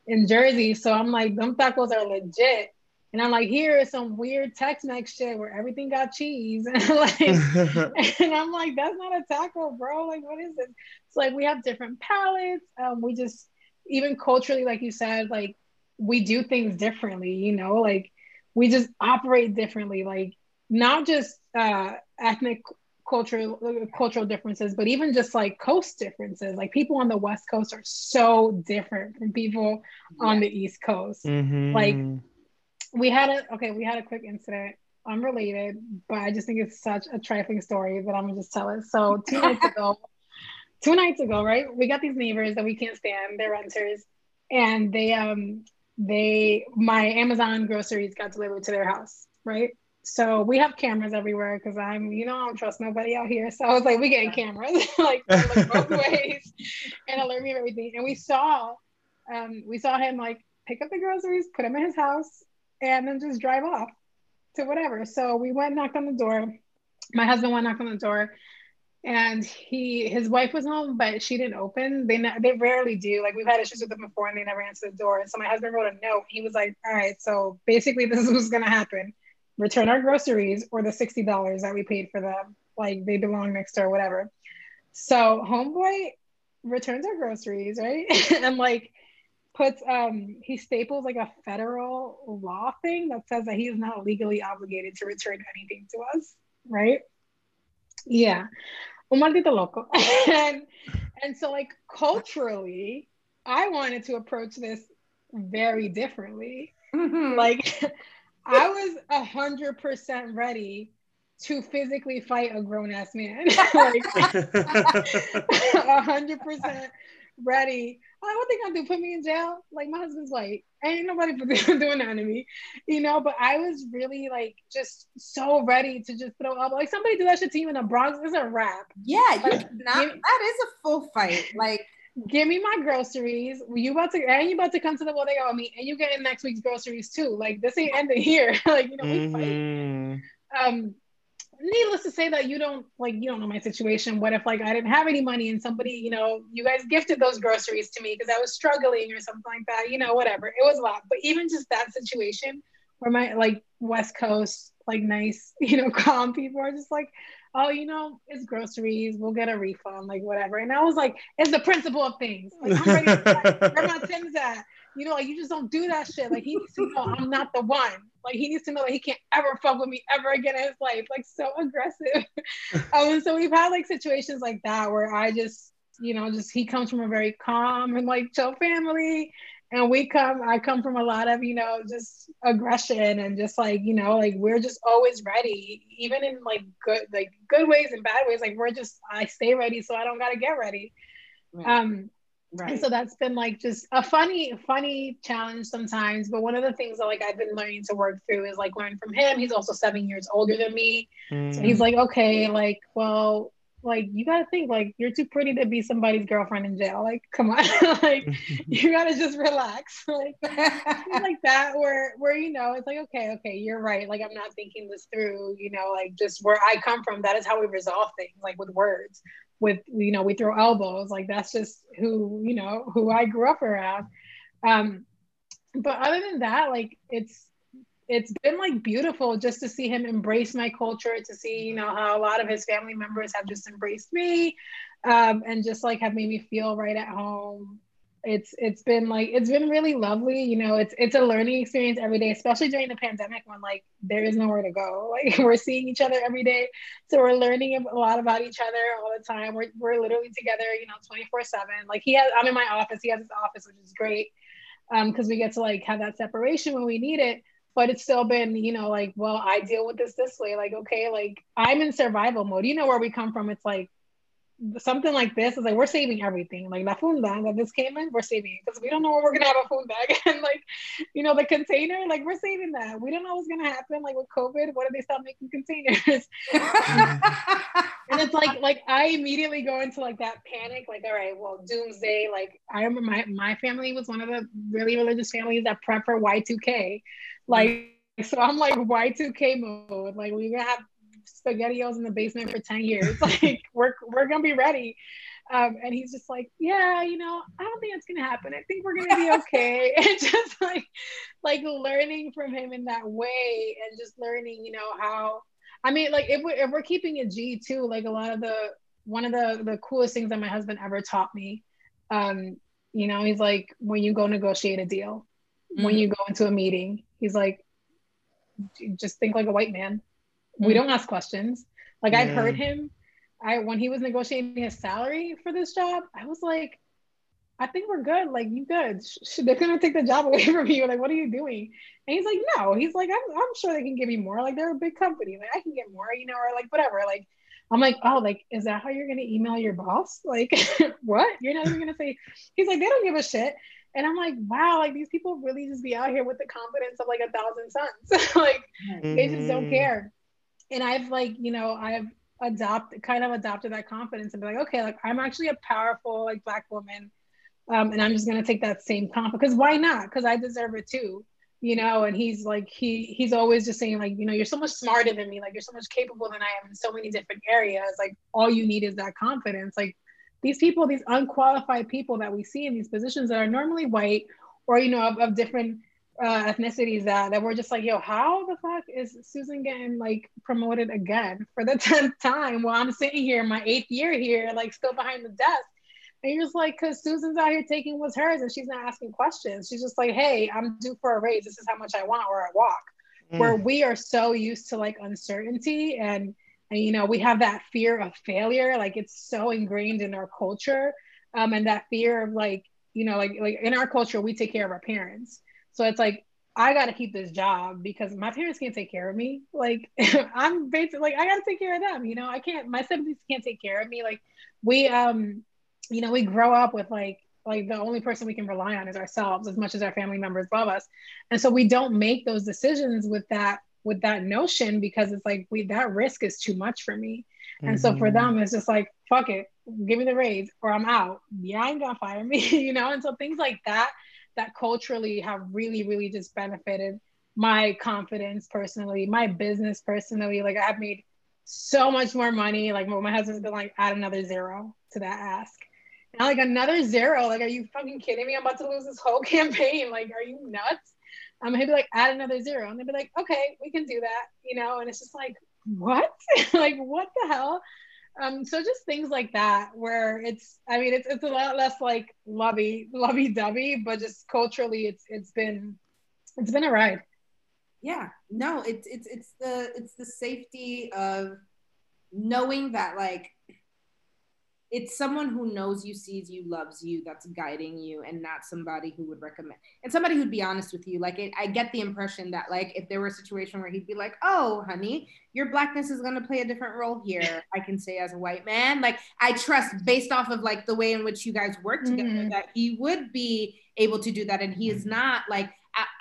in Jersey, so I'm like, them tacos are legit. And I'm like, here is some weird Tex-Mex shit where everything got cheese, and like and I'm like, that's not a taco, bro. Like, what is this? It's like we have different palates. Um, we just even culturally, like you said, like we do things differently, you know, like we just operate differently, like not just uh ethnic cultural cultural differences, but even just like coast differences. Like people on the West Coast are so different from people on the East Coast Mhm. Like, we had a okay we had a quick incident unrelated but i just think it's such a trifling story that i'm gonna just tell it so two nights ago two nights ago right we got these neighbors that we can't stand they're renters and they um they my amazon groceries got delivered to their house right so we have cameras everywhere because i'm you know i don't trust nobody out here so i was like we getting cameras like, like both ways and alert me of everything and we saw um we saw him like pick up the groceries put them in his house and then just drive off to whatever. So we went knocked on the door. My husband went knocked on the door, and he his wife was home, but she didn't open. They ne- they rarely do. Like we've had issues with them before, and they never answered the door. And so my husband wrote a note. He was like, "All right, so basically this is what's gonna happen: return our groceries or the sixty dollars that we paid for them. Like they belong next door, whatever." So homeboy returns our groceries, right? and like puts um he staples like a federal law thing that says that he is not legally obligated to return anything to us, right? Yeah un maldito loco. and, and so, like, culturally, I wanted to approach this very differently. Mm-hmm. Like, I was 100% ready to physically fight a grown ass man. like, 100% ready. Like, what they gonna do? Put me in jail? Like my husband's white. Ain't nobody doing that to me, you know. But I was really like just so ready to just throw up. Like somebody do that shit to you in the Bronx is a wrap. Yeah, like, not, that is a full fight. Like, give me my groceries. You about to and you about to come to the bodega with me, and you get in next week's groceries too. Like this ain't ending here. like you know, we mm-hmm. fight. Um, needless to say that you don't like you don't know my situation. What if like i didn't have any money and somebody you know you guys gifted those groceries to me because i was struggling or something like that you know whatever. It was a lot. But even just that situation where my like west coast like nice you know calm people are just like oh, you know, it's groceries. We'll get a refund, like whatever. And I was like, it's the principle of things. Like, I'm ready to where my Tim's at. You know, like you just don't do that shit. Like he needs to know I'm not the one. Like he needs to know that he can't ever fuck with me ever again in his life. Like so aggressive. um, and so we've had like situations like that where I just, you know, just he comes from a very calm and like chill family and we come i come from a lot of you know just aggression and just like you know like we're just always ready even in like good like good ways and bad ways like we're just i stay ready so i don't gotta get ready right. um right and so that's been like just a funny funny challenge sometimes but one of the things that like i've been learning to work through is like learn from him he's also seven years older than me mm. so he's like okay like well like you gotta think like you're too pretty to be somebody's girlfriend in jail. Like come on. Like you gotta just relax. Like like that where where you know it's like okay okay you're right. Like i'm not thinking this through you know like just where i come from that is how we resolve things like with words with you know we throw elbows. Like that's just who you know who i grew up around. Um but other than that like it's it's been like beautiful just to see him embrace my culture to see you know how a lot of his family members have just embraced me um, and just like have made me feel right at home. It's it's been like it's been really lovely you know it's it's a learning experience every day especially during the pandemic when like there is nowhere to go. Like we're seeing each other every day. So we're learning a lot about each other all the time. We're, we're literally together you know 24 7 like he has i'm in my office he has his office which is great um because we get to like have that separation when we need it but it's still been, you know, like, well, I deal with this this way. Like, okay, like I'm in survival mode. You know where we come from. It's like something like this is like we're saving everything. Like la funda that this came in, we're saving it because we don't know where we're gonna have a funda again. like, you know, the container, like we're saving that. We don't know what's gonna happen. Like with COVID, what if they stop making containers? Mm-hmm. and it's like, like I immediately go into like that panic. Like, all right, well, doomsday. Like I remember my my family was one of the really religious families that prep for Y two K. Like, so I'm like Y2K mode. Like, we're gonna have spaghettios in the basement for 10 years. Like, we're we're gonna be ready. Um, and he's just like, yeah, you know, I don't think it's gonna happen. I think we're gonna be okay. and just like, like learning from him in that way, and just learning, you know, how. I mean, like if we're if we're keeping it G too, like a lot of the one of the the coolest things that my husband ever taught me, um, you know, he's like when you go negotiate a deal, mm-hmm. when you go into a meeting, He's like, just think like a white man. Mm. We don't ask questions. Like I've heard him. I when he was negotiating his salary for this job, I was like, I think we're good. Like you good. Sh- they're gonna take the job away from you. Like, what are you doing? And he's like, no. He's like, I'm, I'm sure they can give me more. Like they're a big company. Like I can get more, you know, or like whatever. Like I'm like, oh, like, is that how you're gonna email your boss? Like, what? You're not even gonna say. He's like, they don't give a shit. And I'm like, wow, like these people really just be out here with the confidence of like a thousand suns. like mm-hmm. they just don't mm-hmm. care. And I've like, you know, I've adopted kind of adopted that confidence and be like, okay, like I'm actually a powerful like black woman. Um, and I'm just gonna take that same confidence because why not? Because I deserve it too. You know, and he's like he he's always just saying, like, you know, you're so much smarter than me, like you're so much capable than I am in so many different areas. Like all you need is that confidence. Like these people, these unqualified people that we see in these positions that are normally white or, you know, of, of different uh, ethnicities that, that we're just like, yo, how the fuck is Susan getting like promoted again for the 10th time while I'm sitting here, my eighth year here, like still behind the desk? And you're just like, because Susan's out here taking what's hers and she's not asking questions. She's just like, hey, I'm due for a raise. This is how much I want or I walk. Mm. Where we are so used to like uncertainty and and you know we have that fear of failure like it's so ingrained in our culture um, and that fear of like you know like like in our culture we take care of our parents. So it's like i got to keep this job because my parents can't take care of me. Like i'm basically like i got to take care of them you know? I can't my siblings can't take care of me. Like we um you know we grow up with like like the only person we can rely on is ourselves as much as our family members love us. And so we don't make those decisions with that with that notion because it's like we that risk is too much for me. And mm-hmm. so for mm-hmm. them, it's just like, fuck it, give me the raise or I'm out. Yeah, I ain't gonna fire me, you know? And so things like that, that culturally have really, really just benefited my confidence personally, my business personally. Like I've made so much more money. Like my husband's been like, add another zero to that ask. And like another zero. Like, are you fucking kidding me? I'm about to lose this whole campaign. Like, are you nuts? Um, he'd be like, add another zero. And they'd be like, okay, we can do that, you know? And it's just like, what? like, what the hell? Um, so just things like that, where it's, I mean, it's it's a lot less like lovey lovey dovey, but just culturally, it's it's been it's been a ride. Yeah, no, it's it's it's the it's the safety of knowing that like it's someone who knows you, sees you, loves you, that's guiding you, and not somebody who would recommend and somebody who'd be honest with you. Like it, I get the impression that like if there were a situation where he'd be like, "Oh, honey, your blackness is gonna play a different role here," I can say as a white man, like I trust based off of like the way in which you guys work together mm-hmm. that he would be able to do that, and he is not like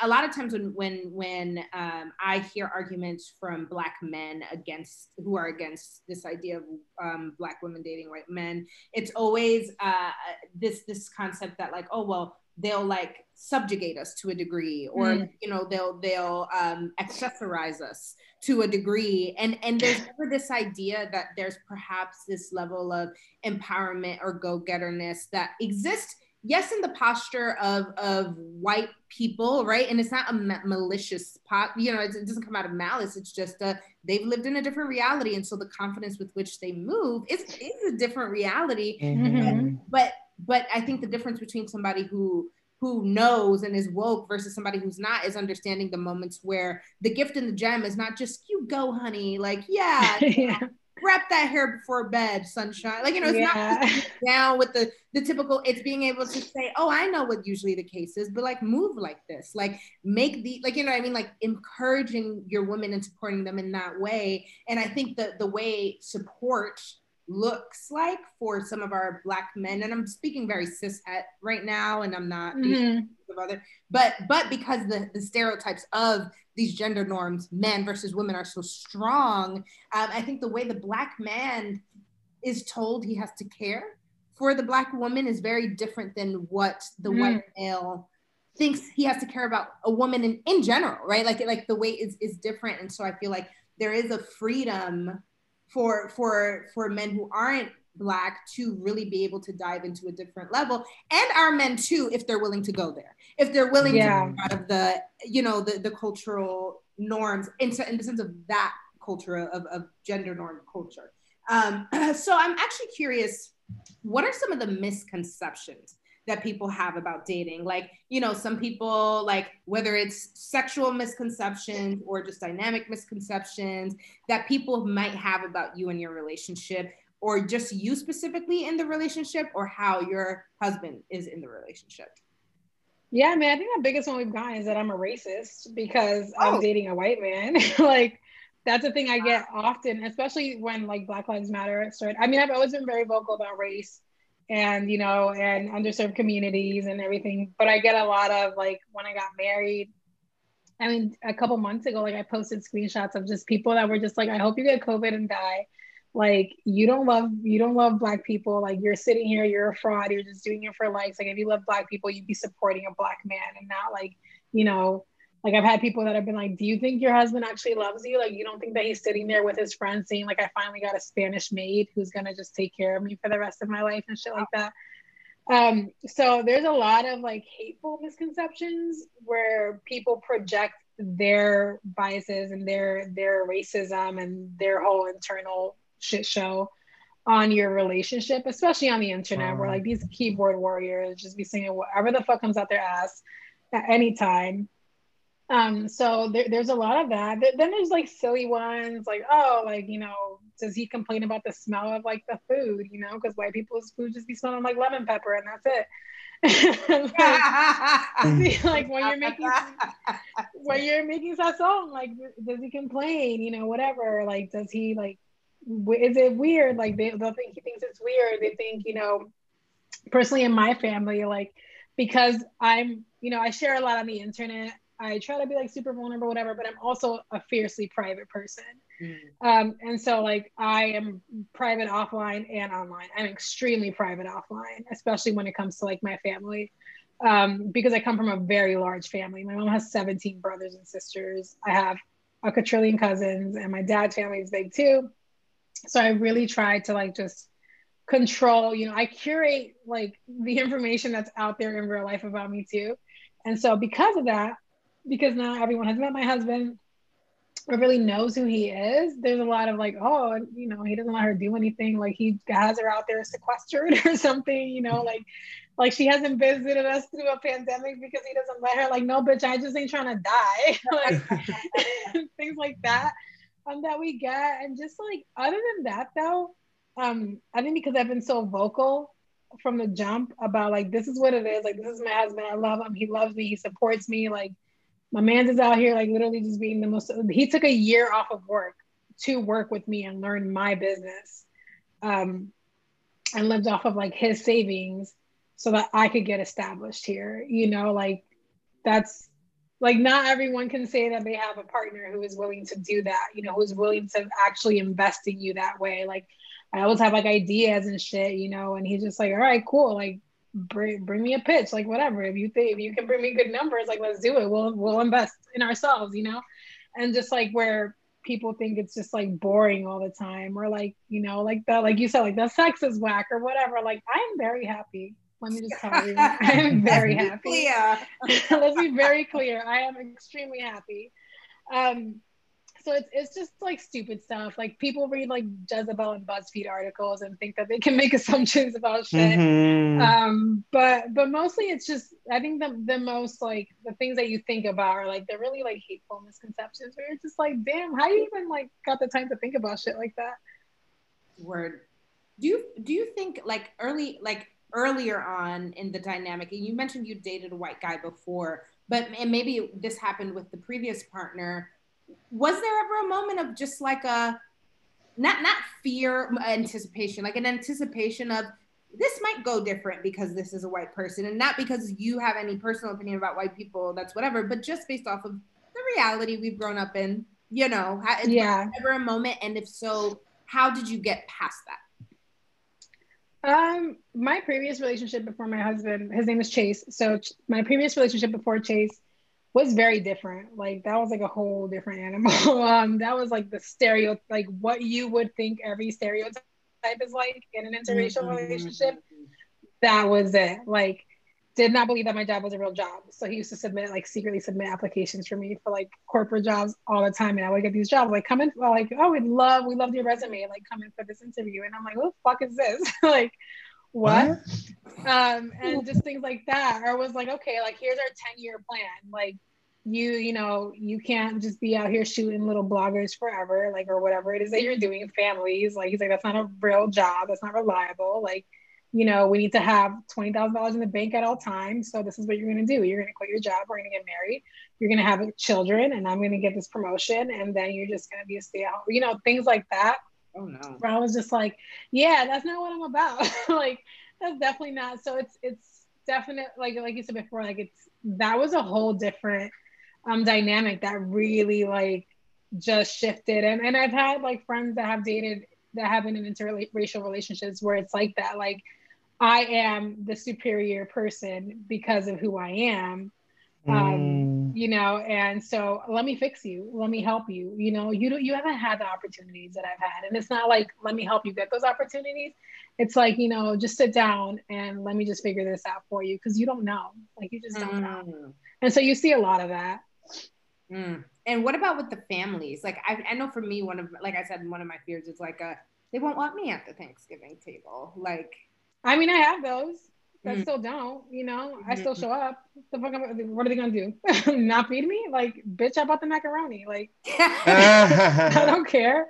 a lot of times when when when um, I hear arguments from black men against who are against this idea of um, black women dating white men, it's always uh, this this concept that like oh well they'll like subjugate us to a degree or mm. you know they'll they'll um, accessorize us to a degree and and there's never this idea that there's perhaps this level of empowerment or go-getterness that exists yes in the posture of of white people right? And it's not a ma- malicious pot you know it, it, doesn't come out of malice. It's just a, they've lived in a different reality. And so the confidence with which they move is, is a different reality. Mm-hmm. but but i think the difference between somebody who who knows and is woke versus somebody who's not is understanding the moments where the gift and the gem is not just you go honey. Like yeah, yeah wrap that hair before bed, sunshine. Like, you know, it's yeah. not down with the the typical, it's being able to say, oh, I know what usually the case is, but like move like this. Like make the like, you know I mean? Like encouraging your women and supporting them in that way. And I think that the way support looks like for some of our black men and i'm speaking very cis het right now and i'm not mm-hmm. other but but because the the stereotypes of these gender norms men versus women are so strong um, i think the way the black man is told he has to care for the black woman is very different than what the mm. white male thinks he has to care about a woman in, in general right like like the way is is different and so i feel like there is a freedom for for for men who aren't black to really be able to dive into a different level. And our men too if they're willing to go there. If they're willing yeah. to out of the you know the, the cultural norms in, in the sense of that culture of, of gender norm culture. Um, so i'm actually curious what are some of the misconceptions that people have about dating. Like, you know, some people like whether it's sexual misconceptions or just dynamic misconceptions that people might have about you and your relationship or just you specifically in the relationship or how your husband is in the relationship. Yeah, I mean, I think the biggest one we've gotten is that I'm a racist because oh. I'm dating a white man. like that's a thing I get often, especially when like Black Lives Matter started. I mean, I've always been very vocal about race and you know and underserved communities and everything but i get a lot of like when i got married i mean a couple months ago like i posted screenshots of just people that were just like i hope you get covid and die. Like you don't love you don't love black people. Like you're sitting here you're a fraud you're just doing it for likes. Like if you love black people you'd be supporting a black man and not like you know like I've had people that have been like, "Do you think your husband actually loves you? Like you don't think that he's sitting there with his friends saying like I finally got a Spanish maid who's gonna just take care of me for the rest of my life and shit like that." Um, so there's a lot of like hateful misconceptions where people project their biases and their their racism and their whole internal shit show on your relationship, especially on the internet, where like these keyboard warriors just be saying whatever the fuck comes out their ass at any time um, so there, there's a lot of that. Then there's like silly ones, like oh, like you know, does he complain about the smell of like the food? You know, because white people's food just be smelling like lemon pepper, and that's it. like, like, when you're making when you're making song, like does he complain? You know, whatever. Like, does he like? Is it weird? Like they they'll think he thinks it's weird. They think you know. Personally, in my family, like because I'm, you know, I share a lot on the internet I try to be like super vulnerable, whatever, but I'm also a fiercely private person. Mm. Um, and so like I am private offline and online. I'm extremely private offline, especially when it comes to like my family. Um, because I come from a very large family. My mom has 17 brothers and sisters. I have a quadrillion cousins, and my dad's family is big too. So I really try to like just control, you know, I curate like the information that's out there in real life about me too. And so because of that, because now everyone has met my husband. or really knows who he is, there's a lot of like, oh, you know, he doesn't let her do anything. Like he has her out there sequestered or something, you know, like like she hasn't visited us through a pandemic because he doesn't let her. Like, no, bitch, I just ain't trying to die. like things like that um, that we get. And just like other than that though, um, I think because I've been so vocal from the jump about like this is what it is. Like this is my husband. I love him. He loves me. He supports me. Like my man's is out here like literally just being the most he took a year off of work to work with me and learn my business um, and lived off of like his savings so that i could get established here you know like that's like not everyone can say that they have a partner who is willing to do that you know who's willing to actually invest in you that way. Like i always have like ideas and shit you know and he's just like all right cool like bring, bring me a pitch, like whatever. If you think if you can bring me good numbers, like let's do it. We'll we'll invest in ourselves, you know, and just like where people think it's just like boring all the time, or like you know, like that, like you said, like the sex is whack or whatever. Like I am very happy. Let me just tell you, I am very happy. Yeah. Let's be very clear. I am extremely happy. Um, so it's it's just like stupid stuff. Like people read like Jezebel and BuzzFeed articles and think that they can make assumptions about shit. Mm-hmm. Um, but but mostly it's just I think the the most like the things that you think about are like they're really like hateful misconceptions where you're just like, damn, how you even like got the time to think about shit like that? Word. Do you do you think like early like earlier on in the dynamic, and you mentioned you dated a white guy before, but and maybe this happened with the previous partner was there ever a moment of just like a not not fear anticipation like an anticipation of this might go different because this is a white person and not because you have any personal opinion about white people that's whatever but just based off of the reality we've grown up in you know yeah. ever a moment? And if so how did you get past that? Um my previous relationship before my husband his name is chase. So my previous relationship before chase was very different. Like that was like a whole different animal. um, that was like the stereo, like what you would think every stereotype is like in an interracial mm-hmm. relationship. That was it. Like, did not believe that my job was a real job. So he used to submit like secretly submit applications for me for like corporate jobs all the time. And I would get these jobs like come in like, oh, we love, we love your resume, like come in for this interview. And I'm like, what the fuck is this? like what? um, and just things like that. Or was like, okay, like here's our 10 year plan. Like you, you know, you can't just be out here shooting little bloggers forever, like or whatever it is that you're doing, families. Like he's like, that's not a real job, that's not reliable. Like, you know, we need to have twenty thousand dollars in the bank at all times. So this is what you're gonna do. You're gonna quit your job, we're gonna get married, you're gonna have children, and I'm gonna get this promotion, and then you're just gonna be a stay-at-home, you know, things like that Oh no. Where I was just like, yeah, that's not what I'm about. like that's definitely not. So it's it's definite like like you said before, like it's that was a whole different um dynamic that really like just shifted. And and I've had like friends that have dated that have been in interracial relationships where it's like that, like I am the superior person because of who I am. Um, mm. You know, and so let me fix you, let me help you. You know, you don't you haven't had the opportunities that I've had. And it's not like let me help you get those opportunities. It's like, you know, just sit down and let me just figure this out for you because you don't know. Like you just don't mm. know. And so you see a lot of that. Mm. And what about with the families? Like I, I know for me, one of like I said, one of my fears is like a they won't want me at the Thanksgiving table. Like I mean, I have those that mm. still don't, you know. I still mm-hmm. show up. The fuck, what are they gonna do? Not feed me? Like, bitch, I bought the macaroni. Like, I don't care,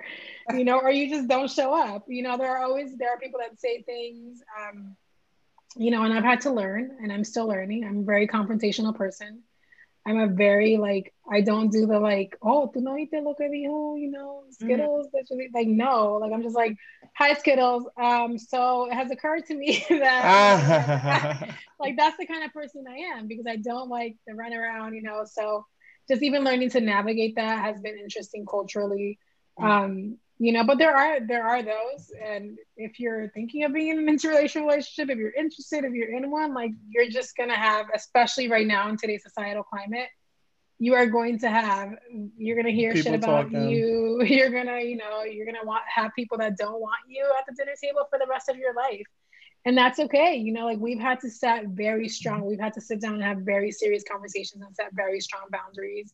you know, or you just don't show up. You know, there are always there are people that say things, um, you know, and I've had to learn, and I'm still learning. I'm a very confrontational person. I'm a very like I don't do the like oh tú no viste lo que dijo you know mm-hmm. Skittles mm-hmm. like no like I'm just like hi Skittles um so it has occurred to me that like that's the kind of person I am because I don't like to run around you know so just even learning to navigate that has been interesting culturally mm-hmm. um you know but there are there are those. And if you're thinking of being in an interracial relationship if you're interested if you're in one like you're just gonna have especially right now in today's societal climate you are going to have you're gonna hear people shit about talking. you. You're gonna you know you're gonna want have people that don't want you at the dinner table for the rest of your life. And that's okay you know like we've had to set very strong we've had to sit down and have very serious conversations and set very strong boundaries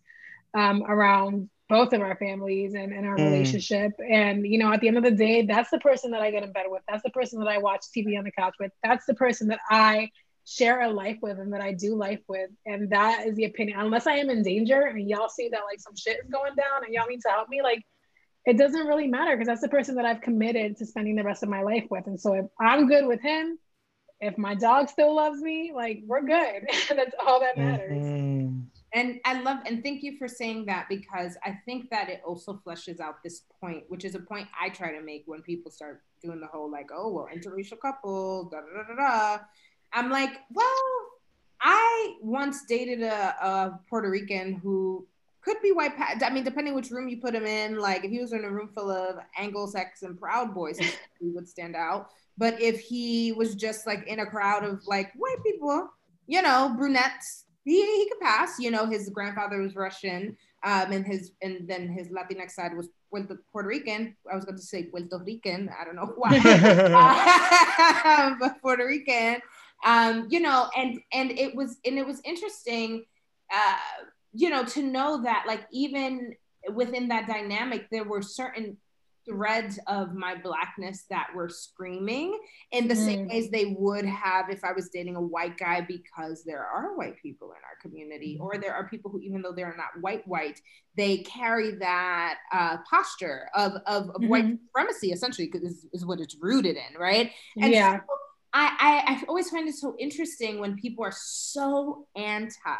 um, around both of our families and, and our Mm. relationship. And, you know, at the end of the day, that's the person that I get in bed with. That's the person that I watch TV on the couch with. That's the person that I share a life with and that I do life with. And that is the opinion. Unless I am in danger and y'all see that like some shit is going down and y'all need to help me, like it doesn't really matter because that's the person that I've committed to spending the rest of my life with. And so if I'm good with him, if my dog still loves me, like we're good. that's all that matters. Mhm. And I love and thank you for saying that because I think that it also fleshes out this point, which is a point I try to make when people start doing the whole like, oh well, interracial couples, da da da da. I'm like, well, I once dated a, a Puerto Rican who could be white. Pa- I mean, depending which room you put him in. Like if he was in a room full of Anglo-Sax and Proud Boys, he would stand out. But if he was just like in a crowd of like white people, you know, brunettes, he, he could pass. You know, his grandfather was Russian, um, and his and then his Latinx side was Puerto, Puerto Rican. I was going to say Puerto Rican. I don't know why, but Puerto Rican. Um, you know, and and it was and it was interesting, uh, you know, to know that like even within that dynamic, there were certain threads of my blackness that were screaming in the same Mm. ways they would have if I was dating a white guy because there are white people in our community or there are people who even though they're not white white they carry that uh, posture of, of, of white Mhm. supremacy essentially because is, is what it's rooted in right and yeah. so I, I, I always find it so interesting when people are so anti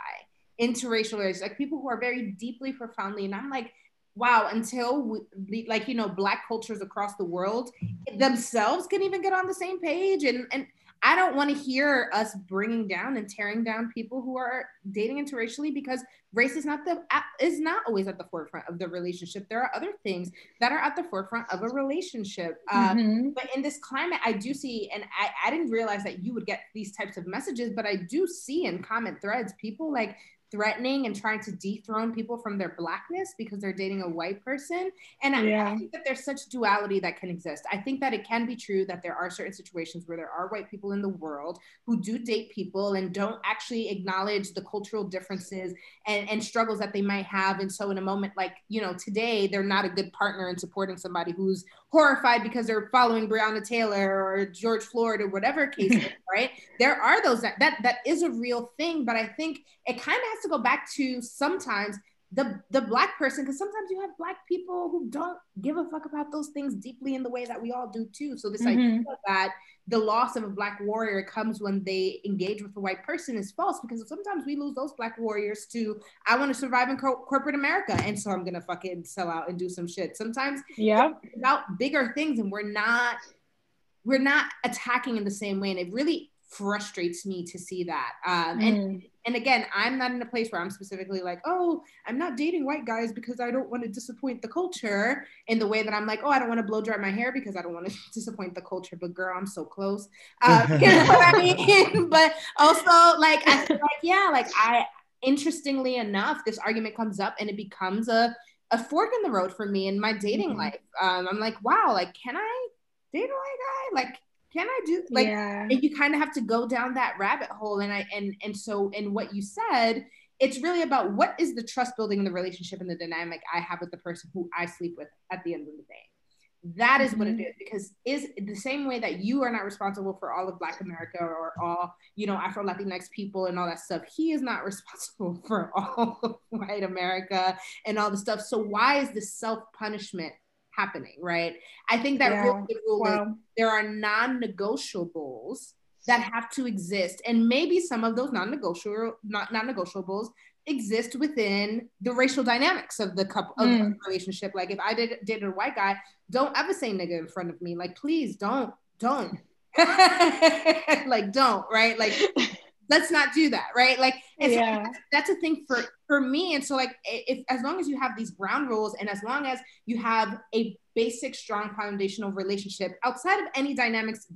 interracial marriage, like people who are very deeply, profoundly, and I'm like, wow, until we, like, you know, black cultures across the world themselves can even get on the same page. And, and I don't want to hear us bringing down and tearing down people who are dating interracially because race is not the is not always at the forefront of the relationship. There are other things that are at the forefront of a relationship. Uh, Mhm. but in this climate, I do see, and I, I didn't realize that you would get these types of messages, but I do see in comment threads people like threatening and trying to dethrone people from their blackness because they're dating a white person. And I, I think that there's such duality that can exist. I think that it can be true that there are certain situations where there are white people in the world who do date people and don't actually acknowledge the cultural differences and, and struggles that they might have. And so in a moment like, you know, today they're not a good partner in supporting somebody who's horrified because they're following Breonna Taylor or George Floyd or whatever case, is, right? There are those that, that that is a real thing, but I think it kind of has to go back to sometimes the the black person because sometimes you have black people who don't give a fuck about those things deeply in the way that we all do too. So this Mhm. idea that the loss of a black warrior comes when they engage with a white person is false because sometimes we lose those black warriors to I want to survive in co- corporate America and so I'm gonna fucking sell out and do some shit. Sometimes Yeah. about bigger things and we're not we're not attacking in the same way and it really frustrates me to see that um, and Mm. And again i'm not in a place where i'm specifically like oh i'm not dating white guys because i don't want to disappoint the culture in the way that i'm like oh i don't want to blow dry my hair because i don't want to disappoint the culture but girl i'm so close. Um, you know what i mean? But also like i feel like yeah like i interestingly enough this argument comes up and it becomes a a fork in the road for me in my dating Mhm. life. Um, i'm like wow like can i date a white guy? Like can i do like yeah. you kind of have to go down that rabbit hole and i and and so in what you said it's really about what is the trust building in the relationship and the dynamic i have with the person who i sleep with at the end of the day that is what it Mhm. is because is the same way that you are not responsible for all of black america or all you know afro latinx people and all that stuff he is not responsible for all of white america and all the stuff so why is this self-punishment happening right? I think that Yeah. really the rule is there are non-negotiables that have to exist and maybe some of those non-negotiable not non-negotiables exist within the racial dynamics of the couple of Mm. the relationship. Like if i did dated a white guy don't ever say nigga in front of me. Like please don't don't. Like don't right? Like let's not do that right? Like so Yeah. that's, that's a thing for for me. And so like if as long as you have these ground rules and as long as you have a basic strong foundational relationship outside of any dynamics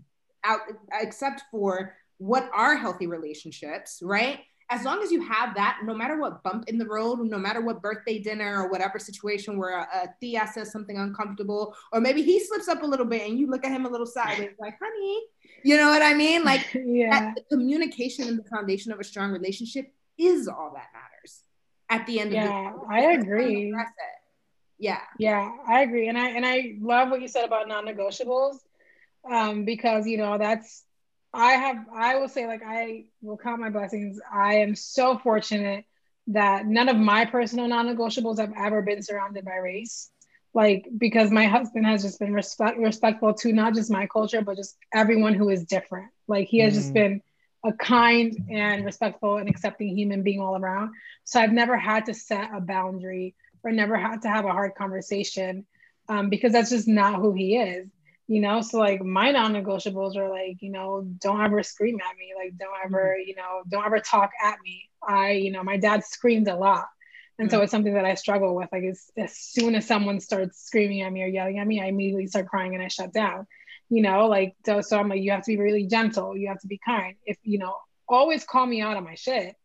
out except for what are healthy relationships right as long as you have that no matter what bump in the road no matter what birthday dinner or whatever situation where a, a tia says something uncomfortable or maybe he slips up a little bit and you look at him a little sideways like honey you know what i mean like yeah. that the communication and the foundation of a strong relationship is all that matters at the end of the Yeah, day. I agree. Yeah. Yeah, I agree. And I and I love what you said about non-negotiables. Um, because you know, that's I have I will say like I will count my blessings. I am so fortunate that none of my personal non-negotiables have ever been surrounded by race. Like because my husband has just been respect respectful to not just my culture, but just everyone who is different. Like he has mm. just been a kind and respectful and accepting human being all around. So I've never had to set a boundary or never had to have a hard conversation um, because that's just not who he is. You know, so like my non-negotiables are like, you know, don't ever scream at me. Like, don't ever, mm-hmm. you know, don't ever talk at me. I, you know, my dad screamed a lot. And so it's something that I struggle with. Like as, as soon as someone starts screaming at me or yelling at me, I immediately start crying and I shut down you know like so, so i'm like you have to be really gentle you have to be kind if you know always call me out on my shit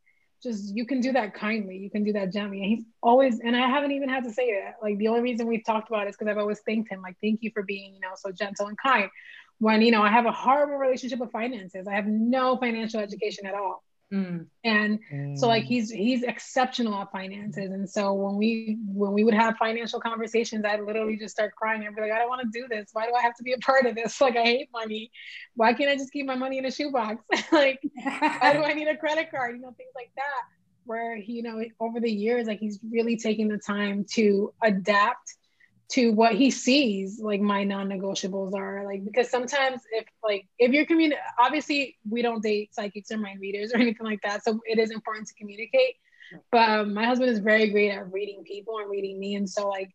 just you can do that kindly. You can do that gently. And he's always and i haven't even had to say that like the only reason we've talked about it is because i've always thanked him. Like thank you for being you know so gentle and kind. When you know i have a horrible relationship with finances. I have no financial education at all Mm. And mm. so like he's he's exceptional at finances. And so when we when we would have financial conversations, I'd literally just start crying. I'd be like, I don't want to do this. Why do I have to be a part of this? Like I hate money. Why can't I just keep my money in a shoebox? like why do I need a credit card? You know, things like that. Where he, you know, over the years, like he's really taking the time to adapt to what he sees like my non-negotiables are like because sometimes if like if you're community obviously we don't date psychics or mind readers or anything like that so it is important to communicate. But um, my husband is very great at reading people and reading me and so like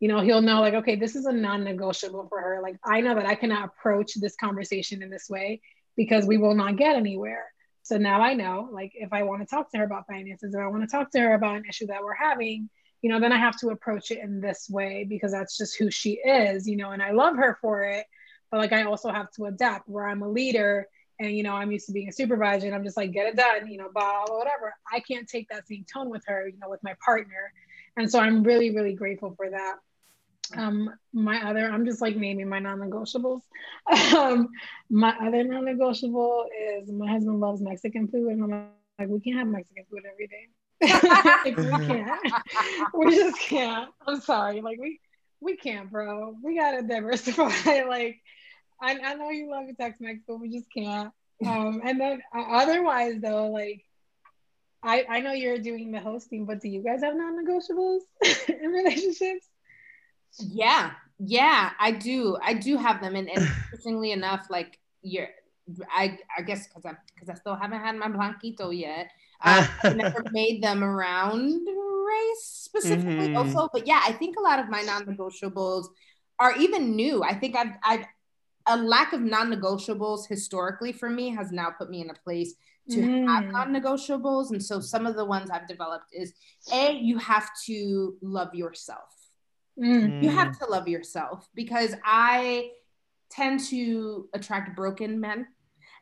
you know he'll know like okay this is a non-negotiable for her. Like i know that i cannot approach this conversation in this way because we will not get anywhere. So now i know like if i want to talk to her about finances or i want to talk to her about an issue that we're having you know, then I have to approach it in this way because that's just who she is, you know, and I love her for it. But like I also have to adapt where I'm a leader and you know, I'm used to being a supervisor and I'm just like, get it done, you know, blah, blah, whatever. I can't take that same tone with her, you know, with my partner. And so I'm really, really grateful for that. Um, my other, I'm just like naming my non-negotiables. um, my other non-negotiable is my husband loves Mexican food, and I'm like, we can't have Mexican food every day like, we can't. we just can't. I'm sorry. Like we we can't, bro. We gotta diversify. like I, I know you love your Tex-Mex, but we just can't. Um, and then uh, otherwise though, like I I know you're doing the hosting, but do you guys have non-negotiables in relationships? Yeah, yeah, I do. I do have them, and, and interestingly enough, like you're, I I guess because I because I still haven't had my blanquito yet. Uh, I never made them around race specifically, mm-hmm. also. But yeah, I think a lot of my non-negotiables are even new. I think I've I've a lack of non-negotiables historically for me has now put me in a place to mm. have non-negotiables and so some of the ones i've developed is a you have to love yourself mm. you have to love yourself because i tend to attract broken men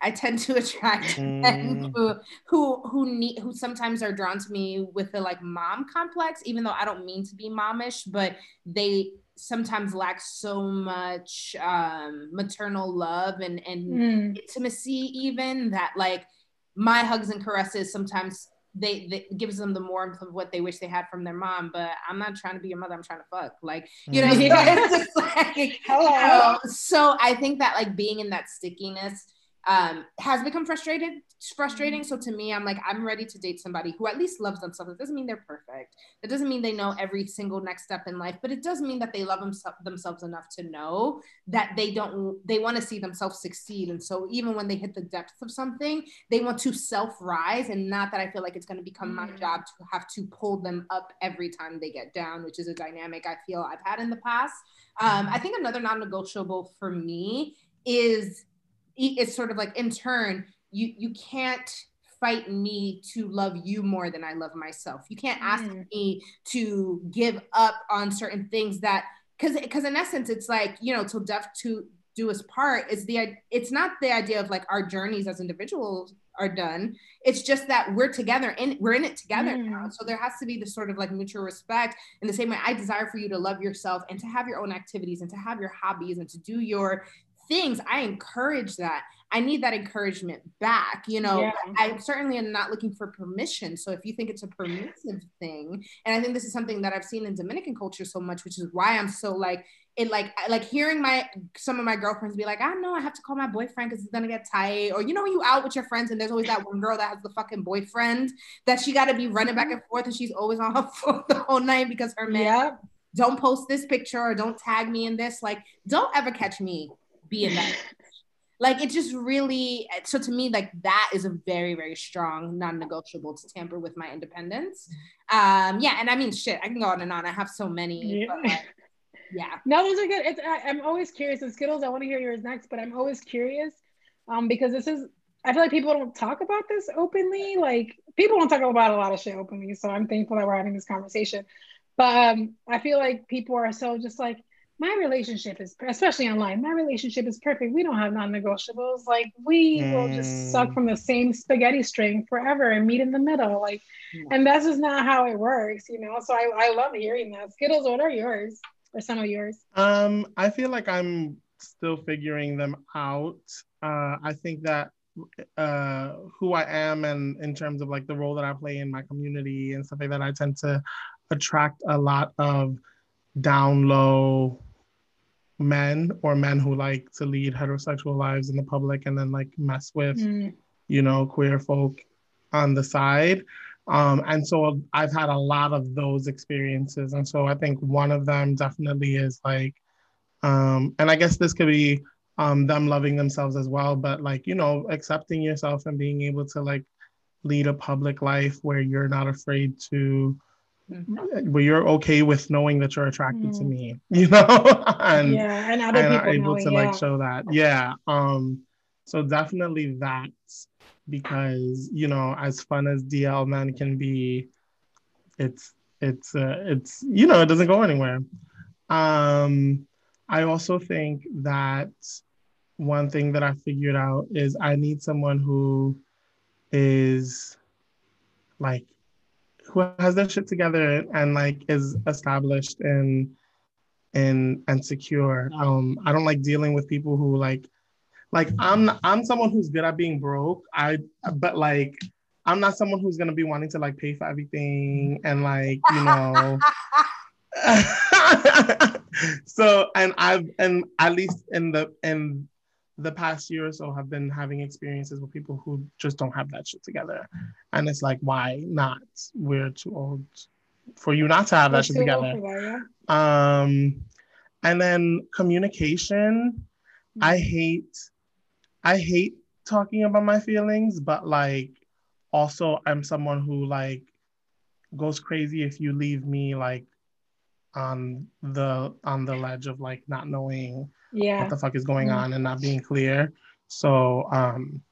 I tend to attract mm. men who who who need who sometimes are drawn to me with the like mom complex, even though I don't mean to be momish, but they sometimes lack so much um, maternal love and and mm. intimacy, even that like my hugs and caresses sometimes they, they gives them the warmth of what they wish they had from their mom. But I'm not trying to be your mother. I'm trying to fuck. Like you know, mm. so it's just like hello. You know, so I think that like being in that stickiness um, has become frustrated, frustrating. Mm-hmm. So to me, I'm like, I'm ready to date somebody who at least loves themselves. It doesn't mean they're perfect. It doesn't mean they know every single next step in life, but it does mean that they love them, themselves enough to know that they don't, they want to see themselves succeed. And so even when they hit the depths of something, they want to self rise and not that I feel like it's going to become my mm-hmm. job to have to pull them up every time they get down, which is a dynamic I feel I've had in the past. Um, I think another non-negotiable for me is it's sort of like in turn you you can't fight me to love you more than I love myself. You can't ask mm. me to give up on certain things that because because in essence it's like you know till death to do us part is the it's not the idea of like our journeys as individuals are done it's just that we're together and we're in it together mm. now so there has to be this sort of like mutual respect in the same way i desire for you to love yourself and to have your own activities and to have your hobbies and to do your things, I encourage that. I need that encouragement back. You know, Yeah. I certainly am not looking for permission. So if you think it's a permissive thing, and I think this is something that I've seen in Dominican culture so much, which is why I'm so like it like like hearing my some of my girlfriends be like, I know I have to call my boyfriend because it's gonna get tight. Or you know when you out with your friends and there's always that one girl that has the fucking boyfriend that she gotta be running back mm-hmm. and forth and she's always on her phone the whole night because her man Yeah. don't post this picture or don't tag me in this. Like, don't ever catch me being that. like, it just really, so to me, like, that is a very, very strong non negotiable to tamper with my independence. Um, yeah. And I mean, shit, I can go on and on. I have so many. Yeah. Like, yeah. No, those are good. It's, I, I'm always curious. And Skittles, I want to hear yours next, but I'm always curious um, because this is, I feel like people don't talk about this openly. Like, people don't talk about a lot of shit openly. So I'm thankful that we're having this conversation. But um, I feel like people are so just like, my relationship is, especially online, my relationship is perfect. We don't have non negotiables. Like, we will just suck Mm. from the same spaghetti string forever and meet in the middle. Like, and that's just not how it works, you know? So I, I love hearing that. Skittles, what are yours? Or some of yours? Um, I feel like I'm still figuring them out. Uh, I think that uh, who I am and in terms of like the role that I play in my community and stuff like that, I tend to attract a lot of down low men or men who like to lead heterosexual lives in the public and then like mess with Mm, you know, queer folk on the side. Um, and so I've had a lot of those experiences. And so I think one of them definitely is like, um, and I guess this could be um, them loving themselves as well, but like, you know, accepting yourself and being able to like lead a public life where you're not afraid to, where you're okay with knowing that you're attracted to Mm. me, you know? and, yeah, and other and people are able knowing, to yeah. like show that. Yeah. Um, so definitely that because you know, as fun as DL men can be, it's it's uh, it's you know, it doesn't go anywhere. Um, I also think that one thing that I figured out is I need someone who is like who has their shit together and like is established and and and secure. Um, I don't like dealing with people who like like I'm I'm someone who's good at being broke. I but like I'm not someone who's gonna be wanting to like pay for everything and like you know. so and I've and at least in the in the past year or so have been having experiences with people who just don't have that shit together. And it's like, why not? We're too old for you not to have that We're shit together. that, yeah. Um, and then communication. I hate, I hate talking about my feelings, but like, also I'm someone who like goes crazy if you leave me like on the on the ledge of like not knowing Yeah. what the fuck is going on and not being clear. So um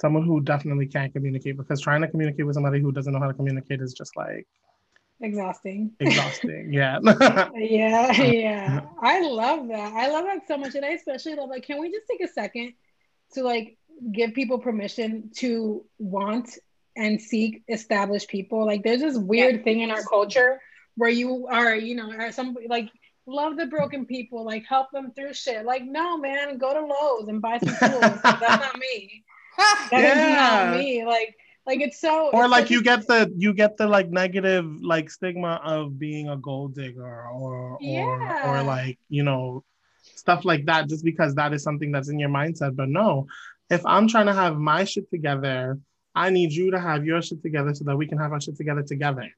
someone who definitely can't communicate because trying to communicate with somebody who doesn't know how to communicate is just like Exhausting. exhausting. yeah. Yeah, yeah. I love that. I love that so much. And I especially love like, can we just take a second to like give people permission to want and seek established people? Like there's this weird thing in our culture where you are, you know, are some like love the broken people, like help them through shit. Like, no, man, go to Lowe's and buy some tools. That's not me. That is Yeah. not me. Like, like it's so or it's like you get the you get the like negative like stigma of being a gold digger or Yeah. or or like you know stuff like that just because that is something that's in your mindset but no if i'm trying to have my shit together i need you to have your shit together so that we can have our shit together together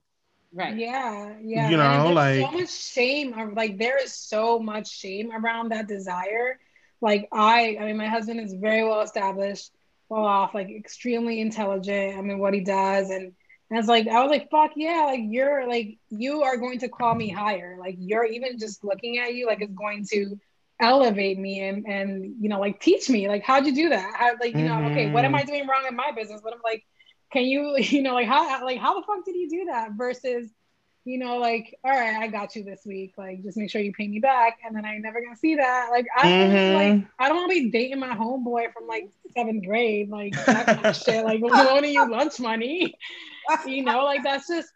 Right. Yeah, yeah. You know, like- so much shame. ar- Like there is so much shame around that desire. Like I, I mean, my husband is very well established, well off, like extremely intelligent. I mean, what he does, and, and it's like I was like, fuck yeah, like you're like you are going to call me higher. Like you're even just looking at you, like it's going to elevate me and and you know like teach me like how'd you do that how like you know okay what am mm-hmm. i doing wrong in my business what i'm like can you you know like how like how the fuck did you do that versus you know like all right i got you this week. Like just make sure you pay me back. And then i never gonna see that. Like i Mhm. like i don't want to be dating my homeboy from like seventh grade. Like that kind of shit. Like loaning you lunch money. You know like that's just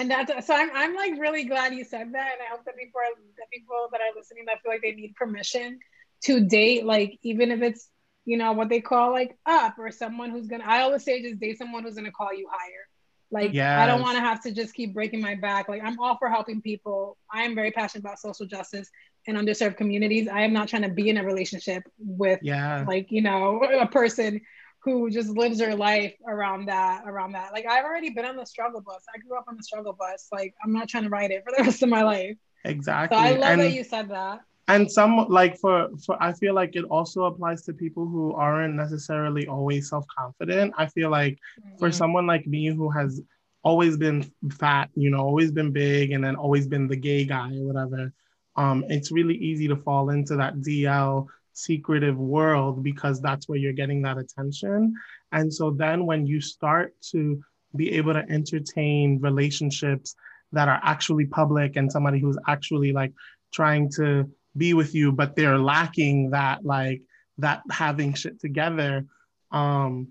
and that's so I'm, I'm like really glad you said that. And i hope that people are that people that are listening that feel like they need permission to date, like even if it's you know what they call like up or someone who's gonna. I always say just date someone who's gonna call you higher. Like I don't want to have to just keep breaking my back. Like I'm all for helping people. I am very passionate about social justice and underserved communities. I am not trying to be in a relationship with Yeah. like you know a person who just lives their life around that around that like i've already been on the struggle bus i grew up on the struggle bus like i'm not trying to ride it for the rest of my life Exactly. so i love and, that you said that and some like for for I feel like it also applies to people who aren't necessarily always self-confident. I feel like for Mhm. someone like me who has always been fat, you know, always been big and then always been the gay guy or whatever, um, it's really easy to fall into that DL secretive world because that's where you're getting that attention. And so then when you start to be able to entertain relationships that are actually public and somebody who's actually like trying to be with you, but they're lacking that like that having shit together. Um,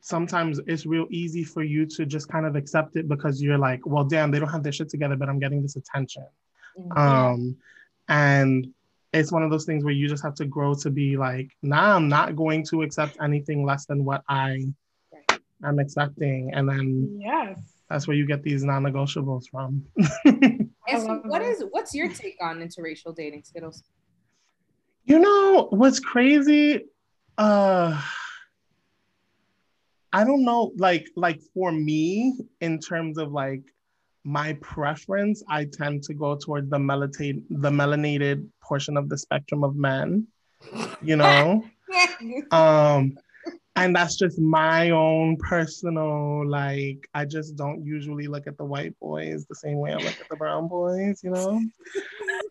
sometimes it's real easy for you to just kind of accept it because you're like, well, damn, they don't have their shit together, but I'm getting this attention. Um, and it's one of those things where you just have to grow to be like, nah, I'm not going to accept anything less than what I am accepting. And then yes that's where you get these non-negotiables from. And so love what that. is what's your take on interracial dating, Skittles? You know what's crazy? Uh I don't know, like like for me, in terms of like my preference, I tend to go toward the melanated the melanated portion of the spectrum of men, you know? um and that's just my own personal like i just don't usually look at the white boys the same way i look at the brown boys you know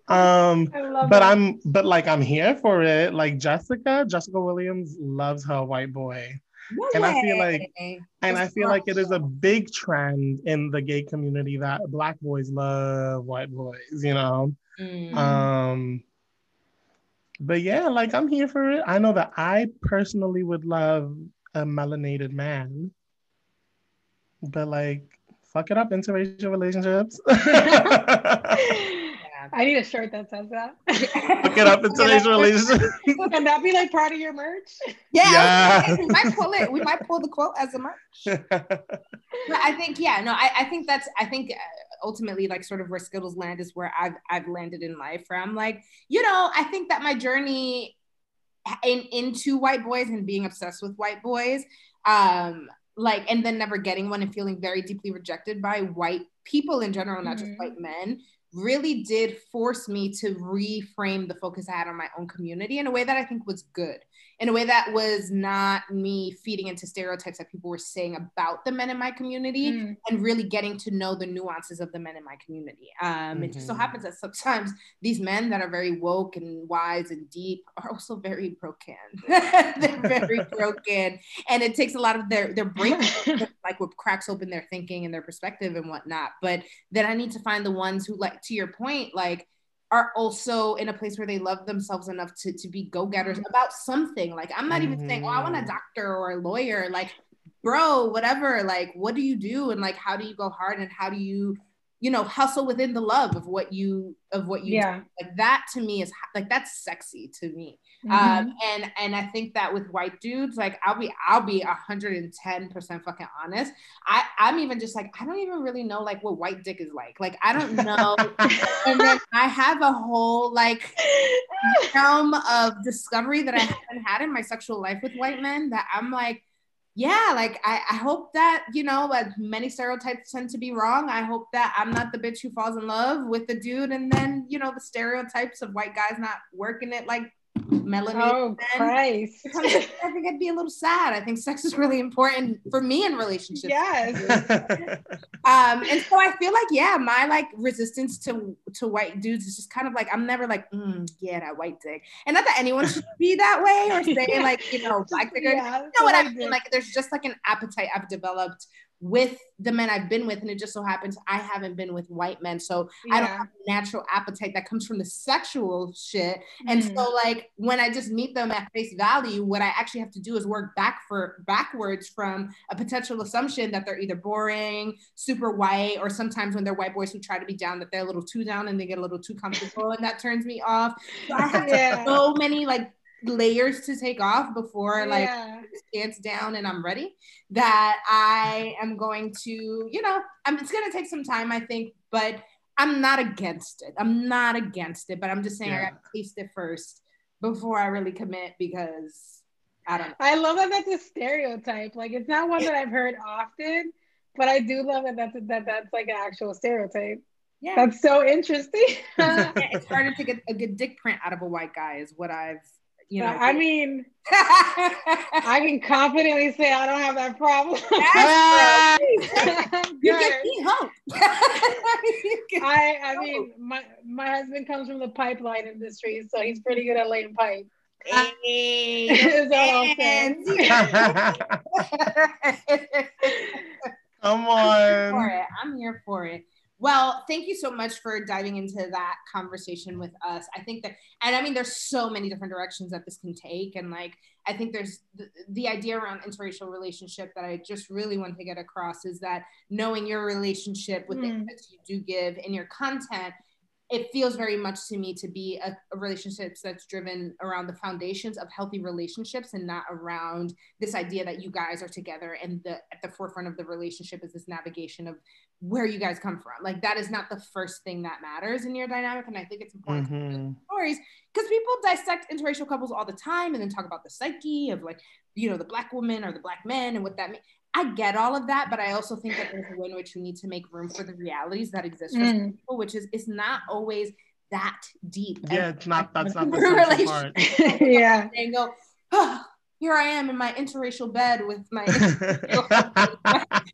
um but that. I'm but like I'm here for it. Like Jessica, Jessica Williams loves her white boy. No And I feel like-. And I That's feel like it is a big trend in the gay community that black boys love white boys, you know. Mm. Um but yeah, like I'm here for it. I know that I personally would love a melanated man. But like fuck it up interracial relationships. I need a shirt that says that. Look it up interracial relationships. Can that be like part of your merch? yeah, Yeah. we might pull it. We might pull the quote as a merch. But I think, yeah, no, I, I think that's, I think uh, ultimately, like, sort of where Skittles land is where I've, I've landed in life. Where I'm like, you know, I think that my journey in into white boys and being obsessed with white boys, um, like, and then never getting one and feeling very deeply rejected by white people in general, not just Mhm. white men, really did force me to reframe the focus I had on my own community in a way that I think was good in a way that was not me feeding into stereotypes that people were saying about the men in my community Mm. and really getting to know the nuances of the men in my community. Um, It just so Mhm. happens that sometimes these men that are very woke and wise and deep are also very broken. They're very broken, and it takes a lot of their their break like what cracks open their thinking and their perspective and whatnot. But then I need to find the ones who, like to your point, like are also in a place where they love themselves enough to, to be go-getters about something. Like I'm not even saying, oh, I want a Mhm. doctor or a lawyer. Like, bro, whatever. Like, what do you do? And like how do you go hard and how do you, you know, hustle within the love of what you of what you yeah. do? like that to me is like that's sexy to me Mhm. um, and and I think that with white dudes, like I'll be I'll be hundred and ten percent fucking honest. I I'm even just like I don't even really know like what white dick is like. Like I don't know. and then I have a whole like realm of discovery that I haven't had in my sexual life with white men that I'm like. Yeah, like I, I hope that, you know, like many stereotypes tend to be wrong. I hope that I'm not the bitch who falls in love with the dude and then, you know, the stereotypes of white guys not working it like Melanie. oh men. Christ. I think I'd be a little sad. I think sex is really important for me in relationships. yes. Um, and so I feel like, yeah, my like resistance to to white dudes is just kind of like I'm never like, mm, yeah, that white dick. And not that anyone should be that way or say Yeah. like, you know, black dick. or- Yeah, You know what I mean? this. Like there's just like an appetite I've developed with the men I've been with, and it just so happens I haven't been with white men. So I don't have a natural appetite that comes from the sexual shit. And Mhm. so like when I just meet them at face value, what I actually have to do is work back for backwards from a potential assumption that they're either boring, super white, or sometimes when they're white boys who try to be down, that they're a little too down and they get a little too comfortable, and that turns me off. So I have Yeah. so many like layers to take off before like yeah. stance down and I'm ready that I am going to, you know, I'm, it's going to take some time, I think, but I'm not against it. I'm not against it, but I'm just saying I Yeah. got to taste it first before I really commit because I don't know. I love that that's a stereotype. Like it's not one that I've heard often, but I do love that that's that that's like an actual stereotype. Yeah. That's so interesting. Yeah, it's harder to get a good dick print out of a white guy is what I've, you know. I mean, I, I can confidently say I don't have that problem. you Good. get me hope. I I mean my my husband comes from the pipeline industry, so he's pretty good at laying pipe. Hey, Is I'm saying. Come for on. it. I'm here for it. Well, thank you so much for diving into that conversation with us. I think that, and I mean, there's so many different directions that this can take. And like, I think there's the, the idea around interracial relationship that I just really want to get across is that knowing your relationship with the Mm. inputs you do give in your content, it feels very much to me to be a, a relationship that's driven around the foundations of healthy relationships and not around this idea that you guys are together and the at the forefront of the relationship is this navigation of where you guys come from. Like that is not the first thing that matters in your dynamic. And I think it's important to Mhm. hear stories because people dissect interracial couples all the time and then talk about the psyche of like, you know, the black woman or the black man and what that means. I get all of that, but I also think that there's a way in which we need to make room for the realities that exist for some Mm. people, which is it's not always that deep. Yeah, it's not. That's not the Relation- central part. yeah. And go, oh, here I am in my interracial bed with my,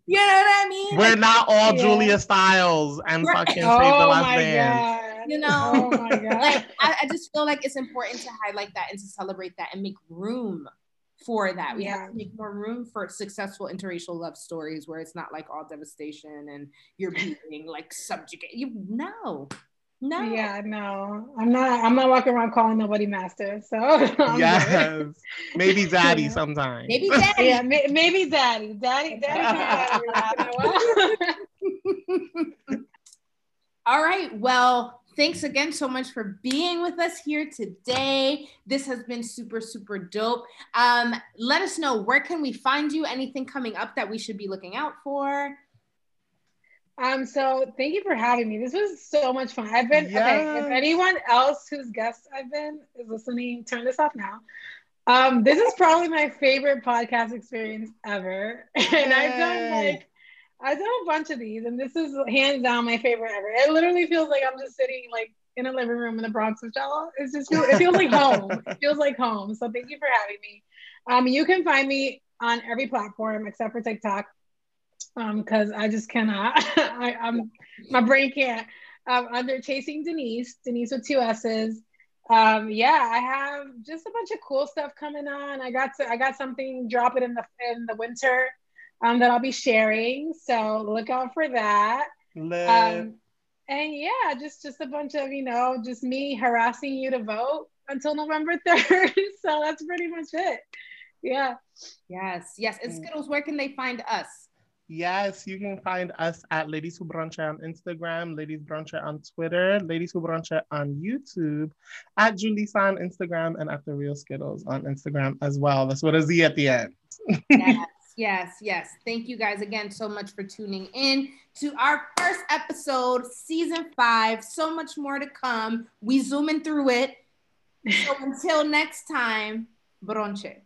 you know what I mean? We're Like, not all Yeah. Julia Stiles and Right. fucking Save the Oh Last my Dance. god. You know, Oh my god. like I, I just feel like it's important to highlight that and to celebrate that and make room for that. We Yeah. have to make more room for successful interracial love stories where it's not like all devastation and you're being like subjugate. You no, no. Yeah, no, I'm not. I'm not walking around calling nobody master. So I'm. Yes. Maybe daddy Yeah. sometime. Maybe daddy. yeah, may, maybe daddy, daddy, daddy. can be daddy once in a while. All right. Well, thanks again so much for being with us here today. This has been super, super dope. Um, let us know where can we find you? Anything coming up that we should be looking out for? Um, so thank you for having me. This was so much fun. I've been okay. If anyone else whose guest I've been is listening, turn this off now. Um, this is probably my favorite podcast experience ever, and I've done like I've done a bunch of these, and this is hands down my favorite ever. It literally feels like I'm just sitting like in a living room in the Bronx y'all. It's just it feels like home. It feels like home. So thank you for having me. Um, you can find me on every platform except for TikTok um because i just cannot I, i'm my brain can't um under chasing denise denise with two s's um yeah i have just a bunch of cool stuff coming on i got to, i got something dropping in the in the winter um that i'll be sharing so look out for that um and yeah just just a bunch of you know just me harassing you to vote until november 3rd so that's pretty much it yeah Yes, yes. And Skittles, where can they find us? Yes, you can find us at Ladies Who Brunch on Instagram, Ladies Brunch on Twitter, Ladies Who Brunch on YouTube, at Julissa on Instagram, and at The Real Skittles on Instagram as well. That's what a Z at the end. yes, yes, yes. Thank you guys again so much for tuning in to our first episode, season five. So much more to come. We zooming through it. So until next time, bronche.